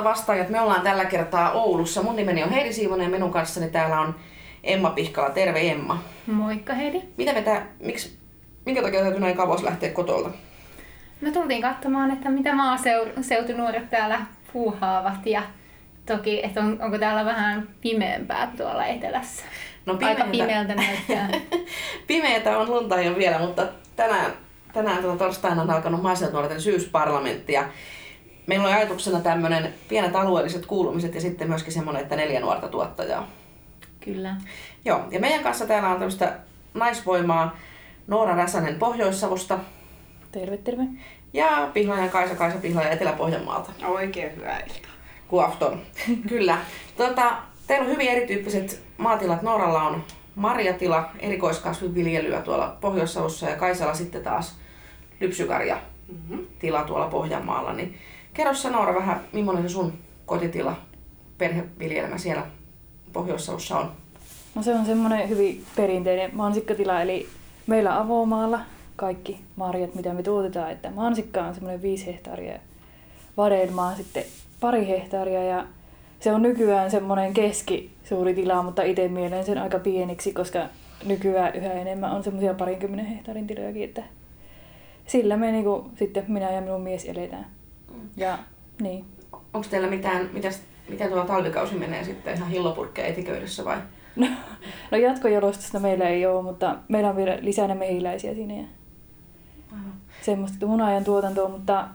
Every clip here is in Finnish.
Huomenta vastaajat, me ollaan tällä kertaa Oulussa. Mun nimeni on Heidi Siivonen ja minun kanssani täällä on Emma Pihkala. Terve Emma. Moikka Heidi. Mitä me tää, miksi, minkä takia täytyy näin kauas lähteä kotolta? Me tultiin katsomaan, että mitä maaseutunuoret täällä puuhaavat ja toki, että on, onko täällä vähän pimeämpää tuolla etelässä. No pimeältä. Aika pimeältä näyttää. pimeätä on lunta jo vielä, mutta tänään, tänään tuota torstaina on alkanut maaseutunuorten syysparlamentti ja meillä on ajatuksena tämmöinen pienet alueelliset kuulumiset ja sitten myöskin semmoinen, että neljä nuorta tuottajaa. Kyllä. Joo, ja meidän kanssa täällä on tämmöistä naisvoimaa Noora Räsänen Pohjois-Savosta. Terve, terve. Ja Pihlajan Kaisa Kaisa Pihlaja Etelä-Pohjanmaalta. Oikein hyvää iltaa. Kuafton. Kyllä. Tota, teillä on hyvin erityyppiset maatilat. Nooralla on marjatila, erikoiskasviviljelyä tuolla Pohjois-Savossa ja Kaisalla sitten taas lypsykarja mm-hmm. tila tuolla Pohjanmaalla. Niin kerro sä Noora vähän, millainen se sun kotitila, perheviljelmä siellä Pohjois-Savossa on? No se on semmoinen hyvin perinteinen mansikkatila, eli meillä avomaalla kaikki marjat, mitä me tuotetaan, että mansikka on semmoinen 5 hehtaaria, vadelmaa sitten pari hehtaaria ja se on nykyään semmoinen keskisuuri tila, mutta itse mielen sen aika pieniksi, koska nykyään yhä enemmän on semmoisia parinkymmenen hehtaarin tilojakin, että sillä me niinku, sitten minä ja minun mies eletään. Ja, niin. Onko teillä mitään, mitäs, miten tuo talvikausi menee sitten ihan hillopurkkeja etiköidessä vai? No, no jatkojalostusta meillä ei ole, mutta meillä on vielä lisänä mehiläisiä siinä ja Aha. semmoista hunajan tuotantoa, mutta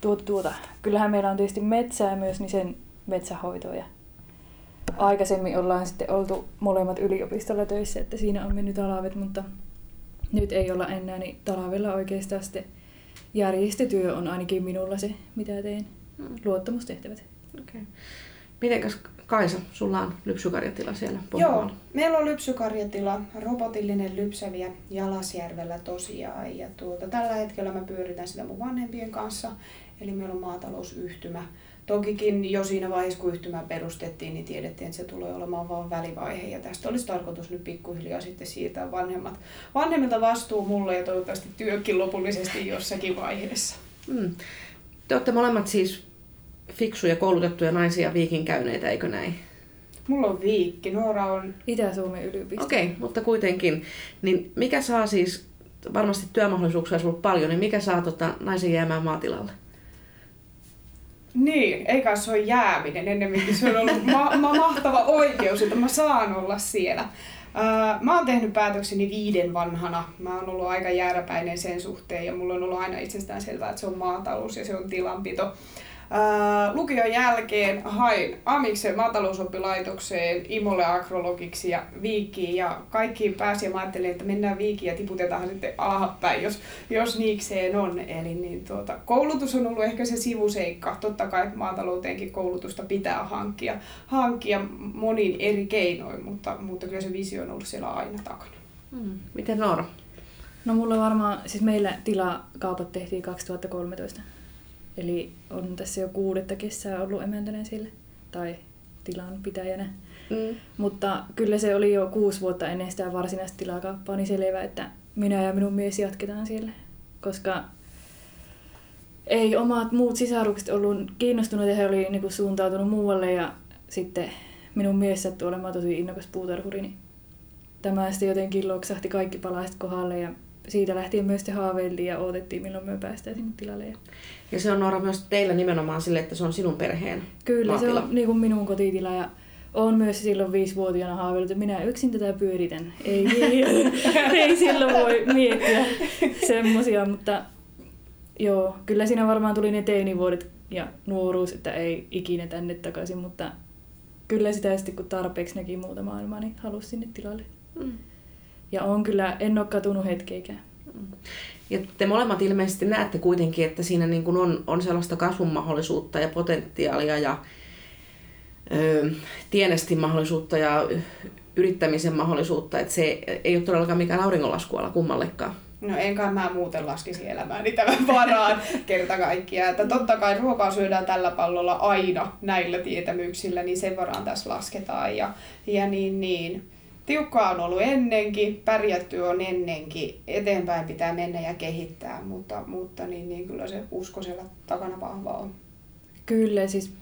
tuota, tuota. kyllähän meillä on tietysti metsää myös, niin sen metsähoitoa ja aikaisemmin ollaan sitten oltu molemmat yliopistolla töissä, että siinä on mennyt talvet, mutta nyt ei olla enää, niin talvella oikeastaan sitten järjestötyö on ainakin minulla se, mitä teen, hmm. luottamustehtävät. Okay. Mitenkäs Kaisa, sulla on lypsykarjatila siellä Pohjanmaalla? Joo, meillä on lypsykarjatila, robotillinen lypsäviä Jalasjärvellä tosiaan. Ja tuota, tällä hetkellä mä pyöritän sitä mun vanhempien kanssa, eli meillä on maatalousyhtymä. Tokikin jo siinä vaiheessa, kun yhtymä perustettiin, niin tiedettiin, että se tulee olemaan vain välivaihe. Ja tästä olisi tarkoitus nyt pikkuhiljaa sitten siirtää vanhemmat, vanhemmilta vastuu mulle ja toivottavasti työkin lopullisesti jossakin vaiheessa. Hmm. Te olette molemmat siis fiksuja koulutettuja naisia viikinkäyneitä, eikö näin? Mulla on viikki, Noora on... Itä-Suomen yliopisto. Okei, okay, mutta kuitenkin. Niin mikä saa siis, varmasti työmahdollisuuksia sulla paljon, niin mikä saa tota, naisen jäämään maatilalle? Niin, eikä se ole jääminen ennemminkin. Se on ollut ma- ma- mahtava oikeus, että mä saan olla siellä. Uh, mä oon tehnyt päätökseni viiden vanhana. Mä oon ollut aika jääräpäinen sen suhteen ja mulla on ollut aina itsestään selvää, että se on maatalous ja se on tilanpito. Ää, lukion jälkeen hain Amiksen maatalousoppilaitokseen Imolle agrologiksi ja Viikkiin ja kaikkiin pääsi ja mä ajattelin, että mennään Viikkiin ja tiputetaan sitten alhapäin, jos, jos niikseen on. Eli niin tuota, koulutus on ollut ehkä se sivuseikka. Totta kai maatalouteenkin koulutusta pitää hankkia, hankkia monin eri keinoin, mutta, mutta kyllä se visio on ollut siellä aina takana. Hmm. Miten Noora? No mulla varmaan, siis meillä tilakaupat tehtiin 2013 Eli on tässä jo kuudetta kesää ollut emäntänä sille, tai tilan pitäjänä. Mm. Mutta kyllä se oli jo kuusi vuotta ennen sitä varsinaista tilakauppaa, niin selvä, että minä ja minun mies jatketaan siellä. Koska ei omat muut sisarukset ollut kiinnostuneet ja he oli niinku suuntautunut muualle ja sitten minun mies sattui olemaan tosi innokas puutarhuri, niin tämä sitten jotenkin loksahti kaikki palaiset kohdalle ja siitä lähtien myös te haaveiltiin ja odotettiin, milloin me päästään sinne tilalle. Ja se on Noora myös teillä nimenomaan sille, että se on sinun perheen Kyllä, maatila. se on niin kuin minun kotitila ja olen myös silloin viisivuotiaana haaveillut, että minä yksin tätä pyöritän. Ei, ei, ei silloin voi miettiä semmoisia, mutta joo, kyllä siinä varmaan tuli ne teinivuodet ja nuoruus, että ei ikinä tänne takaisin, mutta kyllä sitä sitten kun tarpeeksi näki muuta maailmaa, niin halusi sinne tilalle. Mm. Ja on kyllä, en ole katunut hetkeikään. Ja te molemmat ilmeisesti näette kuitenkin, että siinä niin kuin on, on sellaista kasvun mahdollisuutta ja potentiaalia ja ö, tienestin mahdollisuutta ja yrittämisen mahdollisuutta, että se ei ole todellakaan mikään auringonlaskuala kummallekaan. No enkä mä muuten laskisi elämääni tämän varaan kerta kaikkiaan. Että totta kai ruokaa syödään tällä pallolla aina näillä tietämyksillä, niin sen varaan tässä lasketaan. Ja, ja niin, niin tiukkaa on ollut ennenkin, pärjätty on ennenkin, eteenpäin pitää mennä ja kehittää, mutta, mutta niin, niin kyllä se usko siellä takana vahva on. Kyllä, siis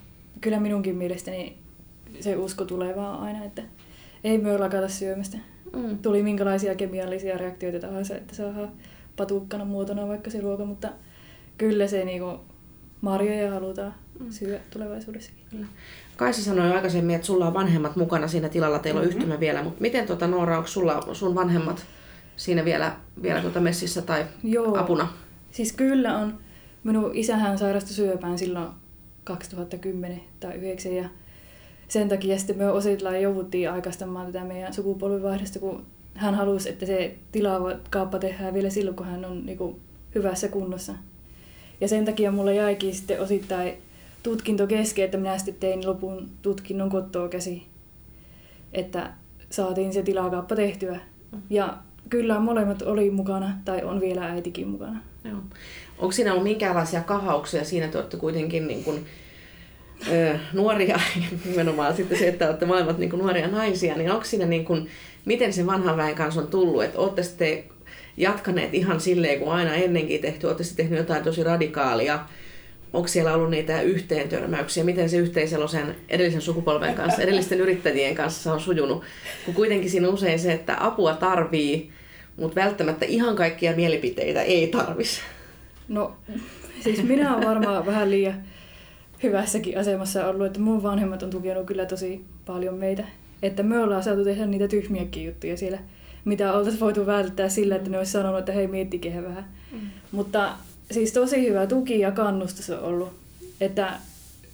kyllä minunkin mielestäni se usko tulevaa aina, että ei me lakata syömästä. Mm. Tuli minkälaisia kemiallisia reaktioita tahansa, että saadaan patukkana muotona vaikka se ruoka, mutta kyllä se niinku marjoja halutaan mm. syödä tulevaisuudessakin. Kyllä. Kaisa sanoi aikaisemmin, että sulla on vanhemmat mukana siinä tilalla, teillä on mm-hmm. yhtymä vielä, mutta miten tuota, Noora, onko sulla sun vanhemmat siinä vielä, vielä tuota messissä tai Joo. apuna? Siis kyllä on. Minun isähän sairastui syöpään silloin 2010 tai 2009 ja sen takia sitten me osittain jouduttiin aikaistamaan tätä meidän sukupolvivaihdosta, kun hän halusi, että se tilakauppa tehdään vielä silloin, kun hän on niin kuin, hyvässä kunnossa. Ja sen takia mulla jäikin sitten osittain tutkinto kesken, että minä sitten tein lopun tutkinnon kotoa käsi, että saatiin se tilakauppa tehtyä. Ja kyllä molemmat oli mukana, tai on vielä äitikin mukana. Joo. Onko siinä ollut minkäänlaisia kahauksia siinä, että olette kuitenkin niin kuin, ö, nuoria, nimenomaan sitten se, että olette molemmat niin kuin nuoria naisia, niin onko siinä niin kuin, miten se vanhan väen kanssa on tullut, että olette sitten jatkaneet ihan silleen kuin aina ennenkin tehty, olette sitten tehnyt jotain tosi radikaalia, onko siellä ollut niitä yhteentörmäyksiä, miten se yhteiselo sen edellisen sukupolven kanssa, edellisten yrittäjien kanssa on sujunut, kun kuitenkin siinä on usein se, että apua tarvii, mutta välttämättä ihan kaikkia mielipiteitä ei tarvisi. No, siis minä olen varmaan vähän liian hyvässäkin asemassa ollut, että mun vanhemmat on tukenut kyllä tosi paljon meitä. Että me ollaan saatu tehdä niitä tyhmiäkin juttuja siellä, mitä oltaisiin voitu välttää sillä, että ne olisi sanonut, että hei miettikää vähän. Mm. Mutta siis tosi hyvä tuki ja kannustus on ollut. Että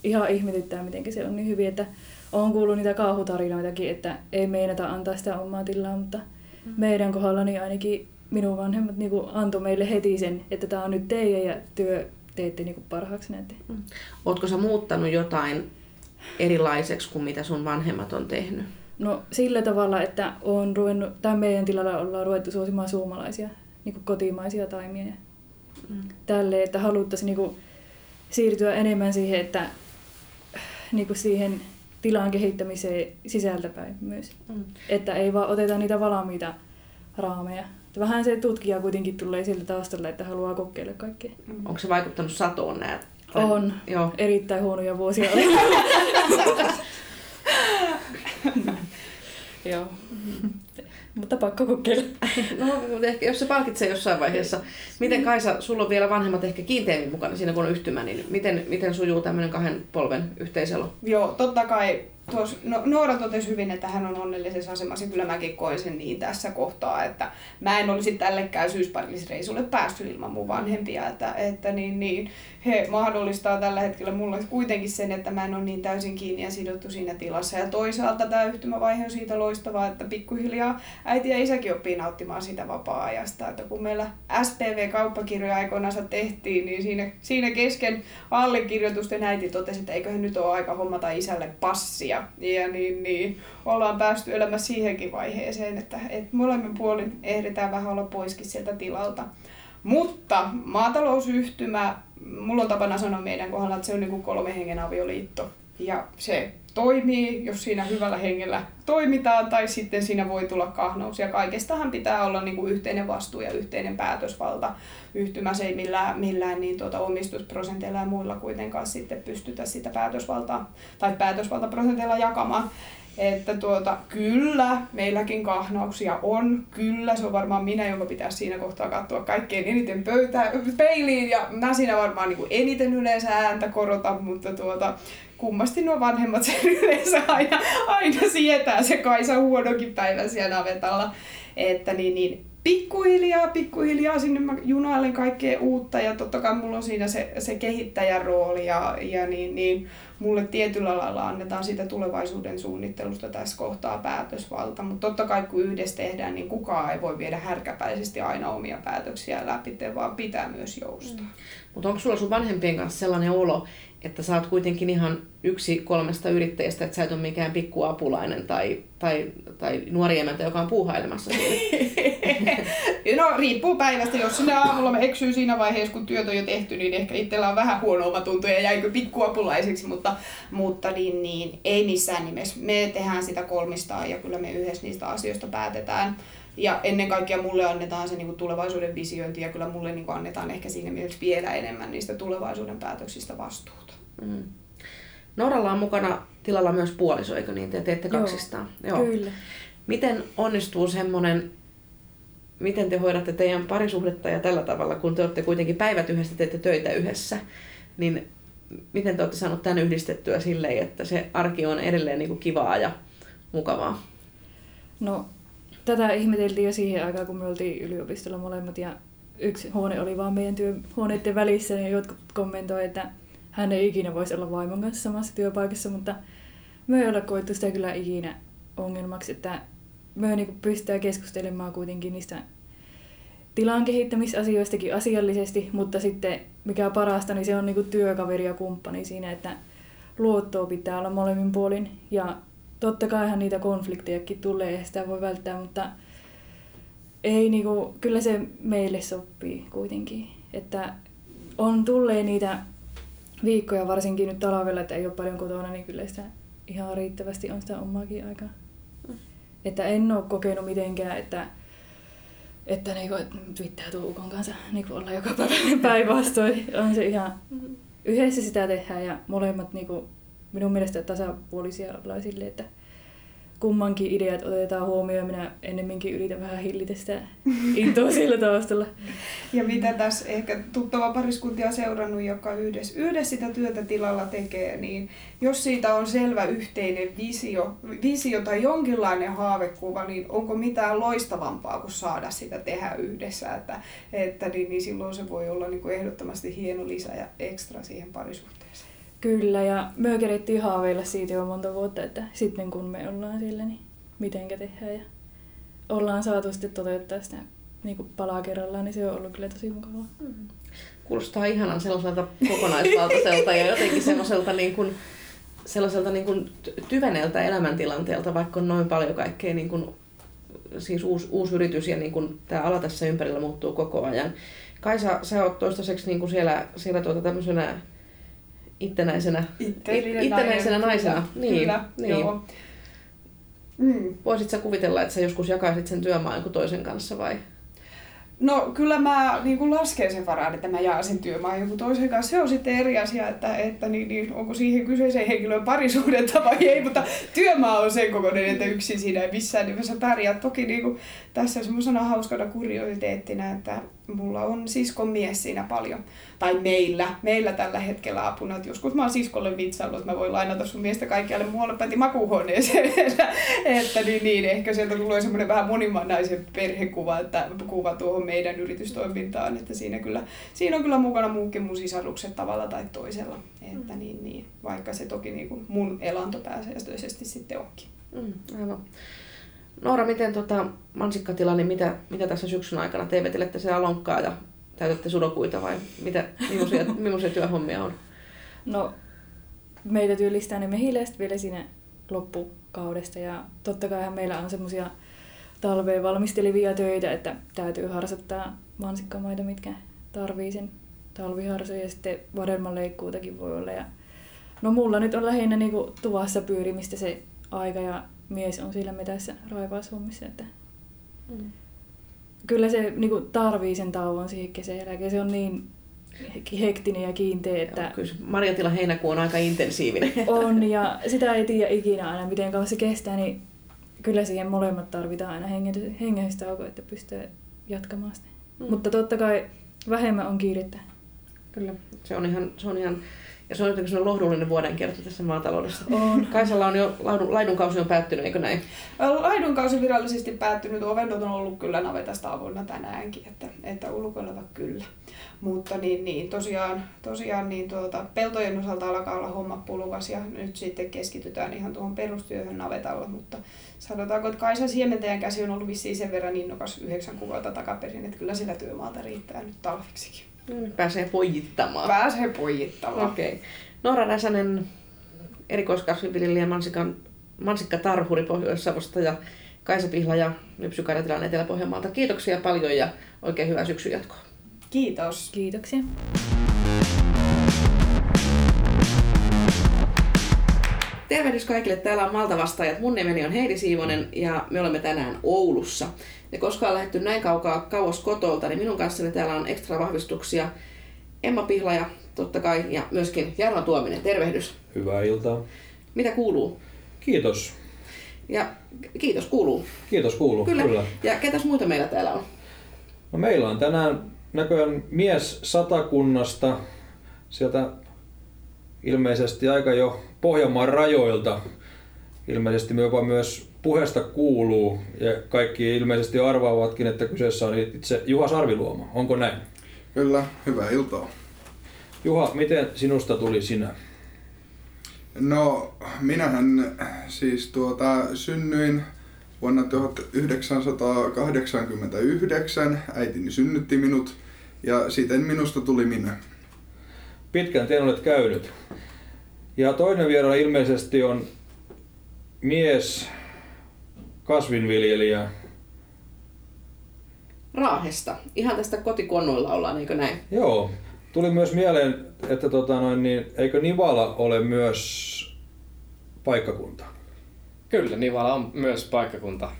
ihan ihmetyttää, miten se on niin hyvin, että on kuullut niitä kauhutarinoitakin, että ei meinata antaa sitä omaa tilaa, mutta mm. meidän kohdalla niin ainakin minun vanhemmat niin antoi meille heti sen, että tämä on nyt teidän ja työ teette niin parhaaksi näette. Mm. Oletko sä muuttanut jotain erilaiseksi kuin mitä sun vanhemmat on tehnyt? No sillä tavalla, että on ruvennut, tämän meidän tilalla ollaan ruvettu suosimaan suomalaisia, niin kotimaisia taimia mm. tälle, että haluttaisiin niin kuin, siirtyä enemmän siihen, että niin kuin siihen tilan kehittämiseen sisältäpäin myös. Mm. Että ei vaan oteta niitä valmiita raameja. Vähän se tutkija kuitenkin tulee siltä taustalla, että haluaa kokeilla kaikkea. Mm. Onko se vaikuttanut satoon nämä? On. Joo. Erittäin huonoja vuosia. Joo. Mutta pakko kokeilla. No, mutta ehkä jos se palkitsee jossain vaiheessa. Miten Kaisa, sulla on vielä vanhemmat ehkä kiinteämmin mukana siinä kun on yhtymä, niin miten, miten sujuu tämmöinen kahden polven yhteiselo? Joo, totta kai tuossa, no, Noora totesi hyvin, että hän on onnellisessa asemassa. Kyllä mäkin koin sen niin tässä kohtaa, että mä en olisi tällekään syysparillisreisulle päässyt ilman mun vanhempia. Että, että niin, niin, he mahdollistaa tällä hetkellä mulle kuitenkin sen, että mä en ole niin täysin kiinni ja sidottu siinä tilassa. Ja toisaalta tämä yhtymävaihe on siitä loistavaa, että pikkuhiljaa äiti ja isäkin oppii nauttimaan sitä vapaa-ajasta. Että kun meillä SPV-kauppakirjoja aikoinaan tehtiin, niin siinä, siinä kesken allekirjoitusten äiti totesi, että eiköhän nyt ole aika hommata isälle passia. Ja niin, niin ollaan päästy elämään siihenkin vaiheeseen, että, että molemmin puolin ehditään vähän olla poiskin sieltä tilalta. Mutta maatalousyhtymä, mulla on tapana sanoa meidän kohdalla, että se on niin kuin kolme hengen avioliitto. Ja se toimii, jos siinä hyvällä hengellä toimitaan, tai sitten siinä voi tulla kahnaus. Ja kaikestahan pitää olla niin kuin yhteinen vastuu ja yhteinen päätösvalta. Yhtymässä ei millään, millään niin tuota omistusprosenteilla ja muilla kuitenkaan sitten pystytä sitä päätösvaltaa tai päätösvaltaprosenteilla jakamaan. Että tuota, kyllä, meilläkin kahnauksia on. Kyllä, se on varmaan minä, jonka pitää siinä kohtaa katsoa kaikkein eniten pöytään, peiliin. Ja mä siinä varmaan niin kuin eniten yleensä ääntä korotan, mutta tuota, kummasti nuo vanhemmat sen yleensä aina, aina sietää se Kaisa huonokin päivä siellä navetalla. Että niin, niin pikkuhiljaa, pikkuhiljaa sinne mä junailen kaikkea uutta ja totta kai mulla on siinä se, se kehittäjän rooli ja, ja niin, niin mulle tietyllä lailla annetaan sitä tulevaisuuden suunnittelusta tässä kohtaa päätösvalta, mutta totta kai kun yhdessä tehdään, niin kukaan ei voi viedä härkäpäisesti aina omia päätöksiä läpi, vaan pitää myös joustaa. Mm. Mutta onko sulla sun vanhempien kanssa sellainen olo, että sä oot kuitenkin ihan yksi kolmesta yrittäjästä, että sä et ole mikään pikkuapulainen tai, tai, tai nuori emäntä, joka on puuhailemassa No riippuu päivästä. Jos sinne aamulla me eksyy siinä vaiheessa, kun työt on jo tehty, niin ehkä itsellä on vähän huono omatunto ja jäikö pikkuapulaiseksi, mutta, mutta niin, niin, ei missään nimessä. Me tehdään sitä kolmistaan ja kyllä me yhdessä niistä asioista päätetään. Ja ennen kaikkea mulle annetaan se niin kuin tulevaisuuden visiointi ja kyllä mulle niin kuin annetaan ehkä siinä mielessä vielä enemmän niistä tulevaisuuden päätöksistä vastuuta. Mm. Noralla on mukana tilalla myös puoliso, eikö niin? Te teette kaksistaan. Joo, Joo. Kyllä. Miten onnistuu semmoinen, miten te hoidatte teidän parisuhdetta ja tällä tavalla, kun te olette kuitenkin päivät yhdessä, teette töitä yhdessä, niin miten te olette saaneet tämän yhdistettyä silleen, että se arki on edelleen niin kuin kivaa ja mukavaa? No, tätä ihmeteltiin jo siihen aikaan, kun me oltiin yliopistolla molemmat ja yksi huone oli vaan meidän työhuoneiden välissä, niin jotkut kommentoivat, että hän ei ikinä voisi olla vaimon kanssa samassa työpaikassa, mutta me ei ole koettu sitä kyllä ikinä ongelmaksi, että me niin pystytään keskustelemaan kuitenkin niistä tilan kehittämisasioistakin asiallisesti, mutta sitten mikä parasta, niin se on niin työkaveri ja kumppani siinä, että luottoa pitää olla molemmin puolin ja totta kaihan niitä konfliktejakin tulee ja sitä voi välttää, mutta ei niinku, kyllä se meille sopii kuitenkin. Että on tulee niitä viikkoja varsinkin nyt talvella, että ei ole paljon kotona, niin kyllä sitä ihan riittävästi on sitä omaakin aikaa. Mm. Että en ole kokenut mitenkään, että, että niinku, pitää tuon ukon kanssa niinku olla joka päivä päinvastoin. On se ihan mm. yhdessä sitä tehdään ja molemmat niinku, minun mielestä tasapuolisia sille, että kummankin ideat otetaan huomioon. Minä ennemminkin yritän vähän hillitä sitä intoa sillä taustalla. Ja mitä tässä ehkä tuttava pariskuntia on seurannut, joka yhdessä, yhdessä sitä työtä tilalla tekee, niin jos siitä on selvä yhteinen visio, visio tai jonkinlainen haavekuva, niin onko mitään loistavampaa kuin saada sitä tehdä yhdessä. Että, että niin, niin silloin se voi olla niin kuin ehdottomasti hieno lisä ja ekstra siihen parisuhteeseen. Kyllä, ja me kerittiin haaveilla siitä jo monta vuotta, että sitten kun me ollaan siellä, niin mitenkä tehdään. Ja ollaan saatu sitten toteuttaa sitä niin kuin palaa kerrallaan, niin se on ollut kyllä tosi mukavaa. Mm. Kuulostaa ihanan sellaiselta kokonaisvaltaiselta ja jotenkin sellaiselta, niin kuin, sellaiselta niin kuin tyveneltä elämäntilanteelta, vaikka on noin paljon kaikkea niin kuin, siis uusi, uusi yritys ja niin kuin, tämä ala tässä ympärillä muuttuu koko ajan. Kaisa, sä oot toistaiseksi niin kuin siellä, siellä tuota tämmöisenä ittenäisenä, ittenäisenä naisena. Niin, Kyllä, niin. Joo. Mm. Voisit sä kuvitella, että sä joskus jakaisit sen työmaan jonkun toisen kanssa vai? No kyllä mä niin kuin lasken sen varaan, että mä jaan sen työmaan joku toisen kanssa. Se on sitten eri asia, että, että niin, niin, onko siihen kyseiseen henkilöön parisuhdetta vai ei, mutta työmaa on sen kokoinen, että yksin siinä ei missään nimessä pärjää. Toki niin kuin, tässä semmoisena hauskana kuriositeettina, että mulla on siskon mies siinä paljon. Tai meillä, meillä tällä hetkellä apuna. Että joskus mä oon siskolle vitsaillut, että mä voin lainata sun miestä kaikkialle muualle päti makuuhuoneeseen. että niin, niin, ehkä sieltä tulee semmoinen vähän monimanaisen perhekuva, että kuva tuohon meidän yritystoimintaan. Että siinä, kyllä, siinä on kyllä mukana muukin mun sisarukset tavalla tai toisella. Että niin, niin, vaikka se toki niin kuin mun elanto pääsääntöisesti sitten onkin. Mm, aivan. Noora, miten tota, mansikkatila, niin mitä, mitä tässä syksyn aikana te vetelette siellä lonkkaa ja täytätte sudokuita vai mitä, millaisia, millaisia työhommia on? No, meitä työllistää ne mehiläiset vielä siinä loppukaudesta ja totta kai meillä on semmoisia talveen valmistelivia töitä, että täytyy harsottaa mansikkamaita, mitkä tarvii sen talviharso ja sitten vadelman leikkuutakin voi olla. Ja no mulla nyt on lähinnä niinku tuvassa pyörimistä se aika ja mies on siellä metässä raivaushommissa. Että mm. Kyllä se niin kuin, tarvii sen tauon siihen kesän jälkeen. Se on niin hektinen ja kiinteä. Että... Joo, kyllä Marjatila heinäkuu on aika intensiivinen. On ja sitä ei tiedä ikinä aina miten kauan se kestää, niin kyllä siihen molemmat tarvitaan aina hengellistä että pystyy jatkamaan sitä. Mm. Mutta totta kai vähemmän on kiirettä. Kyllä, se on ihan, se on ihan ja se on jotenkin sellainen lohdullinen vuoden kerta tässä maataloudessa. On. Kaisalla on jo, laidun, laidunkausi on päättynyt, eikö näin? Laidunkausi virallisesti päättynyt. Ovennot on ollut kyllä navetasta avoinna tänäänkin, että, että ulkoileva kyllä. Mutta niin, niin tosiaan, tosiaan niin tuota, peltojen osalta alkaa olla homma puluvas ja nyt sitten keskitytään ihan tuohon perustyöhön navetalla. Mutta sanotaanko, että Kaisa Siementäjän käsi on ollut vissiin sen verran innokas yhdeksän kuukautta takaperin, että kyllä sillä työmaalta riittää nyt talviksikin. Pääsee pojittamaan. Pääsee pojittamaan. Okei. Okay. Noora Räsänen, erikoiskasvinviljelijä mansikan, mansikkatarhuri Pohjois-Savosta ja Kaisa Pihla ja Lypsy Karjatilan Etelä-Pohjanmaalta. Kiitoksia paljon ja oikein hyvää syksyn jatkoa. Kiitos. Kiitoksia. Tervehdys kaikille, täällä on Malta vastaajat. Mun nimeni on Heidi Siivonen ja me olemme tänään Oulussa. Ja koska on lähdetty näin kaukaa kauas kotolta, niin minun kanssani täällä on ekstra vahvistuksia Emma Pihlaja totta kai ja myöskin Jarno Tuominen. Tervehdys. Hyvää iltaa. Mitä kuuluu? Kiitos. Ja kiitos kuuluu. Kiitos kuuluu, kyllä. kyllä. Ja ketäs muita meillä täällä on? No meillä on tänään näköjään mies satakunnasta, sieltä ilmeisesti aika jo Pohjanmaan rajoilta. Ilmeisesti jopa myös puheesta kuuluu ja kaikki ilmeisesti arvaavatkin, että kyseessä on itse Juha Sarviluoma. Onko näin? Kyllä, hyvää iltaa. Juha, miten sinusta tuli sinä? No, minähän siis tuota, synnyin vuonna 1989. Äitini synnytti minut ja siten minusta tuli minä. Pitkän tien olet käynyt. Ja toinen vieraana ilmeisesti on mies, kasvinviljelijä. Raahesta. Ihan tästä kotikonnuilla ollaan, eikö näin? Joo. Tuli myös mieleen, että tota noin, niin, eikö Nivala ole myös paikkakunta? Kyllä, Nivala on myös paikkakunta.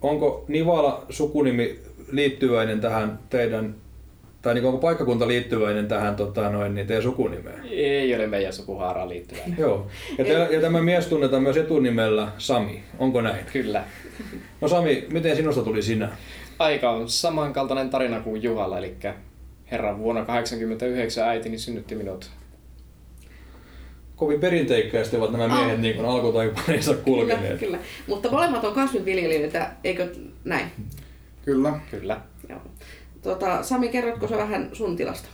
Onko Nivala sukunimi liittyväinen tähän teidän tai niin onko paikkakunta liittyväinen tähän tota, noin, niin teidän sukunimeen? Ei ole meidän sukuhaaraan liittyväinen. Joo. Ja, te, ja tämä mies tunnetaan myös etunimellä Sami. Onko näin? Kyllä. No Sami, miten sinusta tuli sinä? Aika on samankaltainen tarina kuin Juhalla, eli herran vuonna 1989 äitini synnytti minut. Kovin perinteikkäästi ovat nämä miehet ah. niin kuin alkutaipaansa kulkeneet. Kyllä, kyllä. Mutta molemmat on kasvinviljelijöitä, eikö näin? Kyllä. Kyllä. Joo. Tota, Sami, kerrotko sä vähän sun tilasta?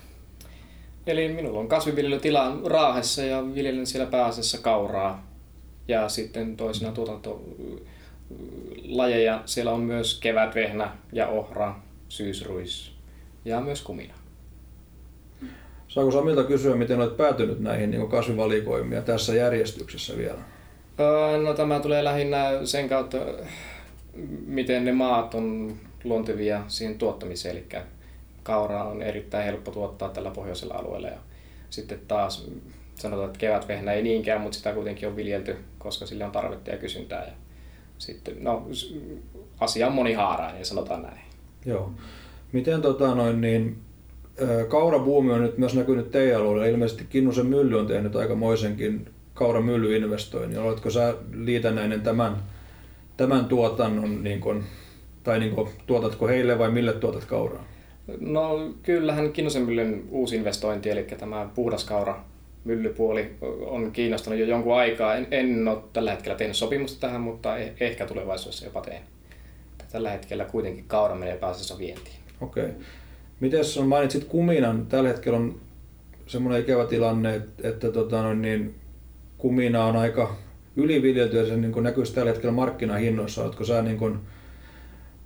Eli minulla on kasvinviljelytila Raahessa ja viljelen siellä pääasiassa kauraa. Ja sitten toisena tuotantolajeja siellä on myös kevätvehnä ja ohra, syysruis ja myös kumina. Saako Samilta kysyä, miten olet päätynyt näihin niin kasvivalikoimiin tässä järjestyksessä vielä? Öö, no tämä tulee lähinnä sen kautta, miten ne maat on luontevia siihen tuottamiseen. Eli kaura on erittäin helppo tuottaa tällä pohjoisella alueella. Ja sitten taas sanotaan, että kevätvehnä ei niinkään, mutta sitä kuitenkin on viljelty, koska sille on tarvetta ja kysyntää. Ja sitten, no, asia on monihaarainen, sanotaan näin. Joo. Miten tota noin, niin, kaurabuumi on nyt myös näkynyt teidän alueella. Ilmeisesti Kinnusen mylly on tehnyt aikamoisenkin kauramyllyinvestoinnin. Oletko sä liitännäinen tämän, tämän tuotannon, niin kun, tai niin kun, tuotatko heille vai mille tuotat kauraa? No kyllähän Kinnusen myllyn uusi investointi, eli tämä puhdaskaura myllypuoli on kiinnostanut jo jonkun aikaa. En, en ole tällä hetkellä tehnyt sopimusta tähän, mutta eh, ehkä tulevaisuudessa jopa teen. Tällä hetkellä kuitenkin kaura menee pääasiassa vientiin. Okei. Okay. Miten mainitsit kuminan? Tällä hetkellä on semmoinen ikävä tilanne, että, että tota, niin, kumina on aika yliviljelty ja se niin näkyy tällä hetkellä markkinahinnoissa. Oletko sä niin kuin,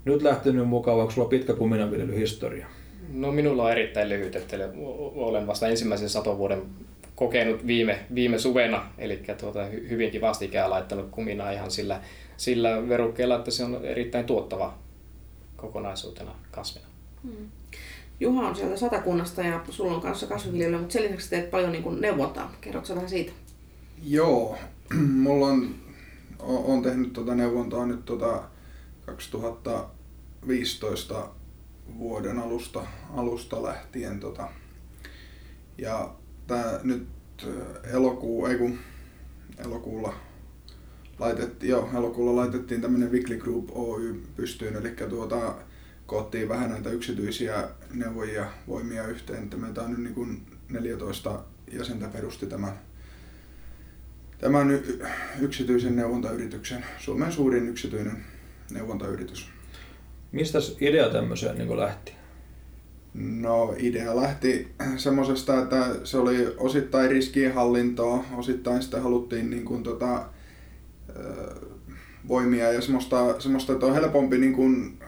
nyt lähtenyt mukaan, onko sulla pitkä kuminanviljelyhistoria? No minulla on erittäin lyhyt, että olen vasta ensimmäisen satovuoden kokenut viime, viime suvena, eli tuota, hyvinkin vastikään laittanut kuminaa ihan sillä, sillä verukkeella, että se on erittäin tuottava kokonaisuutena kasvina. Hmm. Juha on sieltä satakunnasta ja sulla on kanssa kasvinviljelyä, mutta sen lisäksi teet paljon niin neuvontaa. Kerrotko vähän siitä? Joo, mulla on, on tehnyt tuota neuvontaa nyt tuota 2015 vuoden alusta, alusta lähtien. Tota. Ja tää nyt elokuu, ei kun elokuulla laitettiin, joo, elokuulla laitettiin tämmönen Weekly Group Oy pystyyn, eli tuota, koottiin vähän näitä yksityisiä neuvojia voimia yhteen, että meitä on nyt niin kuin 14 jäsentä perusti tämän, tämän yksityisen neuvontayrityksen, Suomen suurin yksityinen neuvontayritys. Mistä idea tämmöiseen niin lähti? No idea lähti semmoisesta, että se oli osittain riskienhallintoa, osittain sitä haluttiin niin kuin, tota, voimia ja semmoista, semmoista, että on helpompi, niin kuin,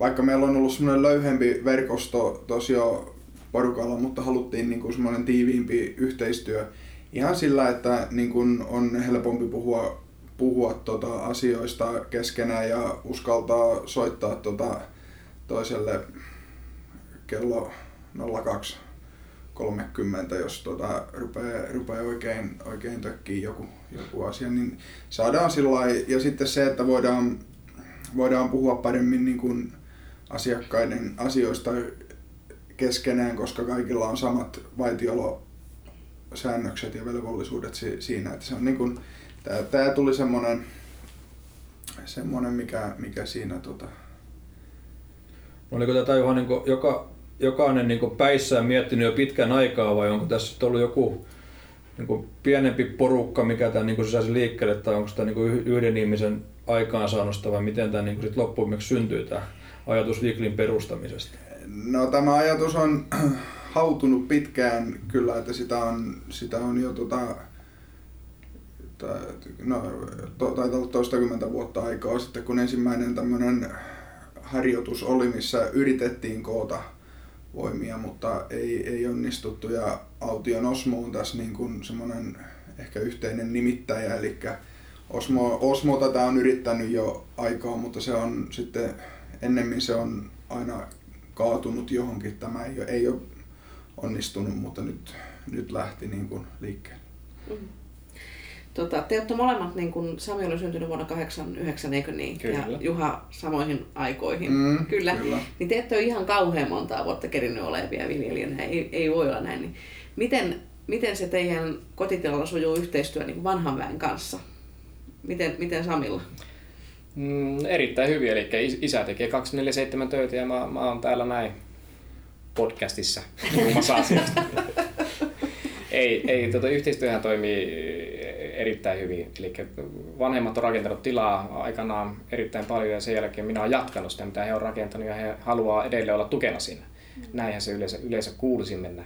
vaikka meillä on ollut semmoinen löyhempi verkosto tosiaan porukalla, mutta haluttiin niin kuin semmoinen tiiviimpi yhteistyö ihan sillä, että niin kuin on helpompi puhua puhua tota asioista keskenään ja uskaltaa soittaa tota toiselle kello 02.30, jos tota rupeaa, rupeaa oikein, oikein tökkiin joku, joku asia, niin saadaan sillä Ja sitten se, että voidaan, voidaan puhua paremmin niin kuin asiakkaiden asioista keskenään, koska kaikilla on samat vaitiolo säännökset ja velvollisuudet siinä. Että se on niin kuin, tää, tää tuli semmoinen, semmoinen mikä, mikä siinä tota... Oliko tätä Juha niin joka, jokainen niin päissään miettinyt jo pitkän aikaa vai onko tässä ollut joku niin kuin pienempi porukka, mikä tämä niin saisi liikkeelle, tai onko tämä niin yhden ihmisen aikaansaannosta vai miten tämä niin sit loppujen syntyy tämä ajatus Viklin perustamisesta? No tämä ajatus on hautunut pitkään kyllä, että sitä on, sitä on jo tota, no, to, taitaa olla toistakymmentä vuotta aikaa sitten, kun ensimmäinen tämmöinen harjoitus oli, missä yritettiin koota voimia, mutta ei, ei onnistuttu. Ja Aution Osmo on tässä niin kuin semmoinen ehkä yhteinen nimittäjä, eli Osmo, Osmo tätä on yrittänyt jo aikaa, mutta se on sitten ennemmin se on aina kaatunut johonkin. Tämä ei ei ole onnistunut, mutta nyt, nyt lähti niin kuin liikkeelle. Mm. Tota, te olette molemmat, niin kun Sami oli syntynyt vuonna 89, eikö niin? Kyllä. Ja Juha samoihin aikoihin. Mm, kyllä. kyllä. Niin te ette ole ihan kauhean montaa vuotta kerinyt olevia viljelijänä, ei, ei voi olla näin. Niin miten, miten se teidän kotitilalla sujuu yhteistyö niin vanhan väen kanssa? Miten, miten Samilla? Mm, erittäin hyvin, eli isä tekee 247 töitä ja mä, mä oon täällä näin podcastissa asiasta. ei, ei tota, yhteistyöhän toimii erittäin hyvin. Eli vanhemmat on rakentanut tilaa aikanaan erittäin paljon ja sen jälkeen minä olen jatkanut sitä, mitä he ovat rakentanut ja he haluaa edelleen olla tukena siinä. Näinhän se yleensä, yleensä kuulisi mennä.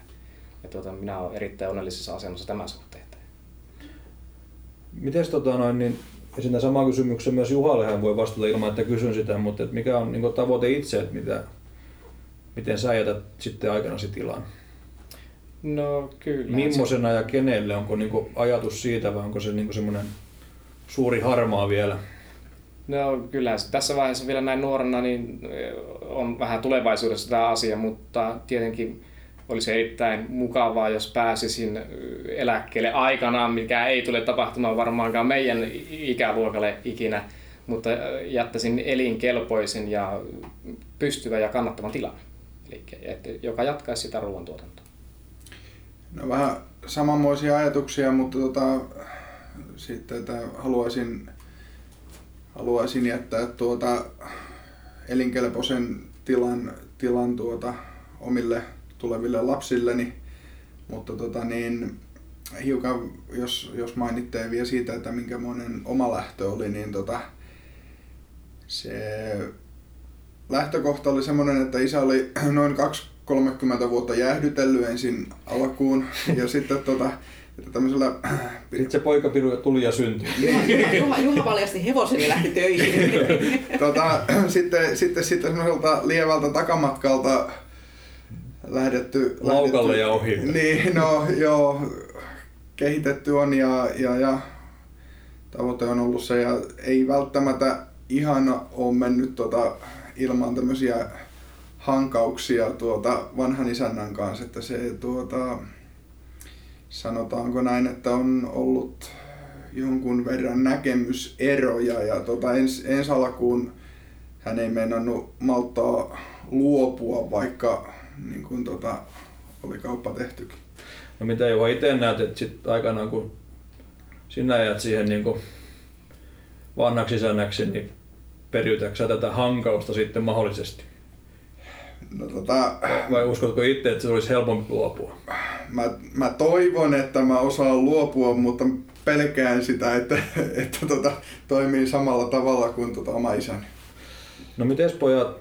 Ja tuota, minä olen erittäin onnellisessa asemassa tämän suhteen. Miten tota noin, niin esitän saman kysymyksen myös Juhalle, hän voi vastata ilman, että kysyn sitä, mutta että mikä on niin tavoite itse, että mitä, miten sä jätät sitten aikanasi tilan? No kyllä. Mimmoisena ja kenelle? Onko niinku ajatus siitä vai onko se niinku semmoinen suuri harmaa vielä? No kyllä, tässä vaiheessa vielä näin nuorena niin on vähän tulevaisuudessa tämä asia, mutta tietenkin olisi erittäin mukavaa, jos pääsisin eläkkeelle aikanaan, mikä ei tule tapahtumaan varmaankaan meidän ikäluokalle ikinä, mutta jättäisin elinkelpoisen ja pystyvän ja kannattavan tilan, Eli, että, joka jatkaisi sitä ruoantuotantoa. No vähän samanmoisia ajatuksia, mutta tota, sitten että haluaisin, haluaisin jättää tuota elinkelpoisen tilan, tilan tuota omille tuleville lapsilleni. Mutta tota niin, hiukan, jos, jos mainitte vielä siitä, että minkä monen oma lähtö oli, niin tota, se lähtökohta oli semmoinen, että isä oli noin kaksi 30 vuotta jäähdytellyt ensin alkuun ja sitten tota, että tämmöisellä... Sitten se poikapiru tuli ja syntyi. Juha, Juha paljasti hevosen ja lähti töihin. tota, sitten, sitten, sitten semmoiselta lievältä takamatkalta lähdetty... Laukalle lähdetty, ja ohi. Niin, no joo, kehitetty on ja, ja, ja tavoite on ollut se ja ei välttämättä ihan ole mennyt tota, ilman tämmöisiä hankauksia tuota vanhan isännän kanssa, että se tuota, sanotaanko näin, että on ollut jonkun verran näkemyseroja ja tuota, ens, ensi alkuun hän ei meinannut malttaa luopua, vaikka niin kuin, tota, oli kauppa tehtykin. No mitä jo itse näet, että sit aikanaan kun sinä jäät siihen niin kuin vanhaksi isännäksi, niin periytäksä tätä hankausta sitten mahdollisesti? No, tota, Vai uskotko itse, että se olisi helpompi luopua? Mä, mä toivon, että mä osaan luopua, mutta pelkään sitä, että, että tota, toimii samalla tavalla kuin tota oma isäni. No miten pojat,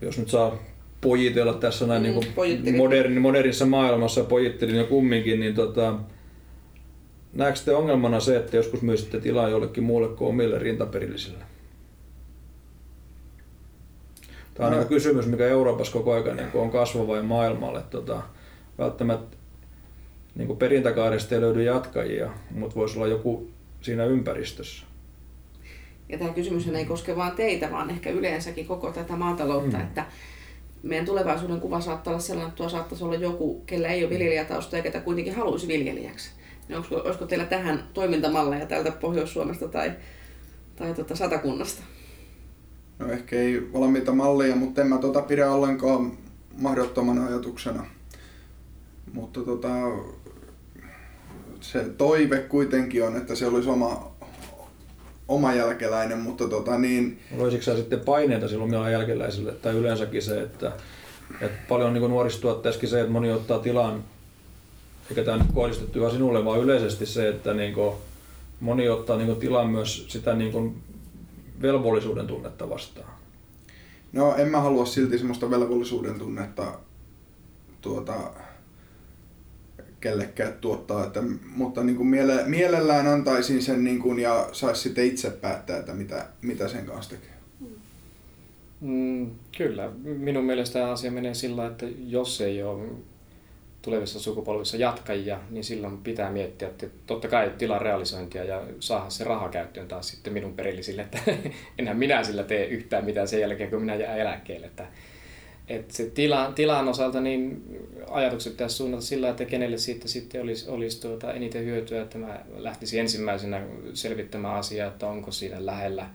jos nyt saa pojitella tässä näin mm, niin moderni, modernissa maailmassa, pojittelin jo kumminkin, niin tota, näetkö te ongelmana se, että joskus myisitte tilaa jollekin muulle kuin omille rintaperillisille? Tämä on no. niin kysymys, mikä Euroopassa koko ajan niin on kasvava ja maailmalle. Tota, välttämättä niin perintäkaaresta ei löydy jatkajia, mutta voisi olla joku siinä ympäristössä. Ja tämä kysymys ei koske vain teitä, vaan ehkä yleensäkin koko tätä maataloutta, mm. että meidän tulevaisuuden kuva saattaa olla sellainen, että tuo saattaisi olla joku, kellä ei ole viljelijätausta ja ketä kuitenkin haluaisi viljelijäksi. Niin olisiko, olisiko teillä tähän toimintamalleja täältä Pohjois-Suomesta tai, tai tuota Satakunnasta? No ehkä ei valmiita mallia, mutta en mä tota pidä ollenkaan mahdottomana ajatuksena. Mutta tota, se toive kuitenkin on, että se olisi oma, oma jälkeläinen, mutta tota niin... Voisitko sä sitten paineita silloin omilla jälkeläisille, tai yleensäkin se, että, että paljon niin nuorissa se, että moni ottaa tilan, eikä tämä nyt kohdistettu sinulle, vaan yleisesti se, että niin kuin, moni ottaa niin kuin, tilan myös sitä niin kuin, velvollisuuden tunnetta vastaan. No en mä halua silti semmoista velvollisuuden tunnetta tuota, kellekään tuottaa, että, mutta niin kuin miele, mielellään antaisin sen niin kuin, ja saisi sitten itse päättää, että mitä, mitä sen kanssa tekee. Mm, kyllä. Minun mielestä asia menee sillä, että jos ei ole tulevissa sukupolvissa jatkajia, niin silloin pitää miettiä, että totta kai tilan realisointia ja saada se raha käyttöön taas sitten minun perillisille, että enhän minä sillä tee yhtään mitään sen jälkeen, kun minä jään eläkkeelle. Että, että se tila, tilan osalta niin ajatukset pitäisi suunnata sillä, että kenelle siitä sitten olisi, olisi tuota eniten hyötyä, että mä lähtisin ensimmäisenä selvittämään asiaa, että onko siinä lähellä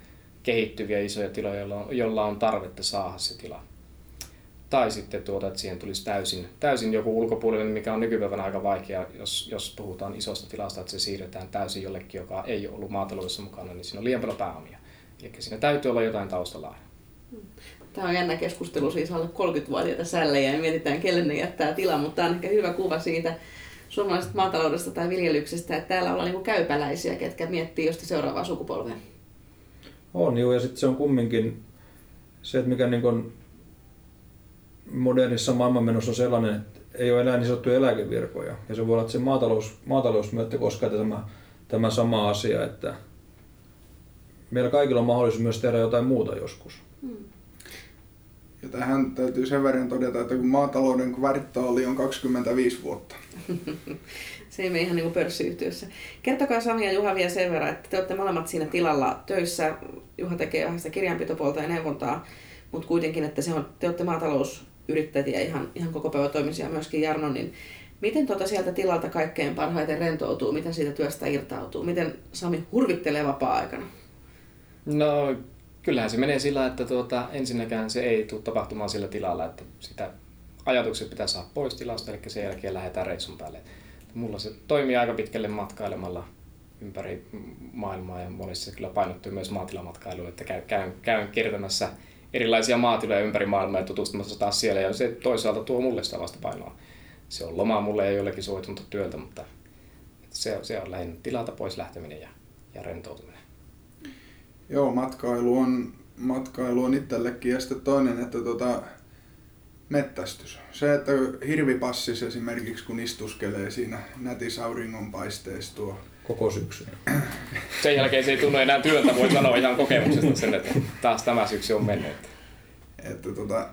kehittyviä isoja tiloja, joilla on, jolla on tarvetta saada se tila tai sitten tuota, että siihen tulisi täysin, täysin joku ulkopuolinen, mikä on nykypäivänä aika vaikea, jos, jos puhutaan isosta tilasta, että se siirretään täysin jollekin, joka ei ollut maataloudessa mukana, niin siinä on liian paljon pääomia. Eli siinä täytyy olla jotain taustalla Tämä on jännä keskustelu siis alle 30-vuotiaita sällejä ja mietitään, kelle ne jättää tilaa, mutta tämä on ehkä hyvä kuva siitä suomalaisesta maataloudesta tai viljelyksestä, että täällä ollaan niin käypäläisiä, ketkä miettii josta seuraavaa sukupolvea. On joo, ja sitten se on kumminkin se, että mikä niin kuin modernissa maailmanmenossa on sellainen, että ei ole enää niin sanottuja eläkevirkoja. Ja se voi olla, että se maatalous, maatalous myötä koskee tämä, tämä sama asia, että meillä kaikilla on mahdollisuus myös tehdä jotain muuta joskus. Hmm. Ja tähän täytyy sen verran todeta, että kun maatalouden kvartaali on 25 vuotta. se ei mene ihan niin kuin pörssiyhtiössä. Kertokaa Sami ja Juha vielä sen verran, että te olette molemmat siinä tilalla töissä. Juha tekee vähän sitä kirjanpitopuolta ja neuvontaa, mutta kuitenkin, että se on, te olette maatalous yrittäjiä ihan, ihan koko päivä toimisia myöskin Jarno, niin miten tuota sieltä tilalta kaikkein parhaiten rentoutuu, miten siitä työstä irtautuu, miten Sami hurvittelee vapaa-aikana? No kyllähän se menee sillä, että tuota, ensinnäkään se ei tule tapahtumaan sillä tilalla, että sitä ajatukset pitää saada pois tilasta, eli sen jälkeen lähdetään reissun päälle. Mulla se toimii aika pitkälle matkailemalla ympäri maailmaa ja monissa kyllä painottuu myös maatilamatkailuun, että käyn, käyn, käyn kiertämässä erilaisia maatiloja ympäri maailmaa ja tutustumassa taas siellä. Ja se toisaalta tuo mulle sitä vastapainoa. Se on lomaa mulle ja jollekin soitunta työltä, mutta se, se on lähinnä tilalta pois lähteminen ja, ja rentoutuminen. Joo, matkailu on, matkailu on itsellekin. Ja sitten toinen, että tota, mettästys. Se, että hirvipassis esimerkiksi kun istuskelee siinä nätissä auringonpaisteessa tuo koko syksyn. Sen jälkeen se ei tunnu enää työltä, voi sanoa ihan kokemuksesta sen, että taas tämä syksy on mennyt. Että tota,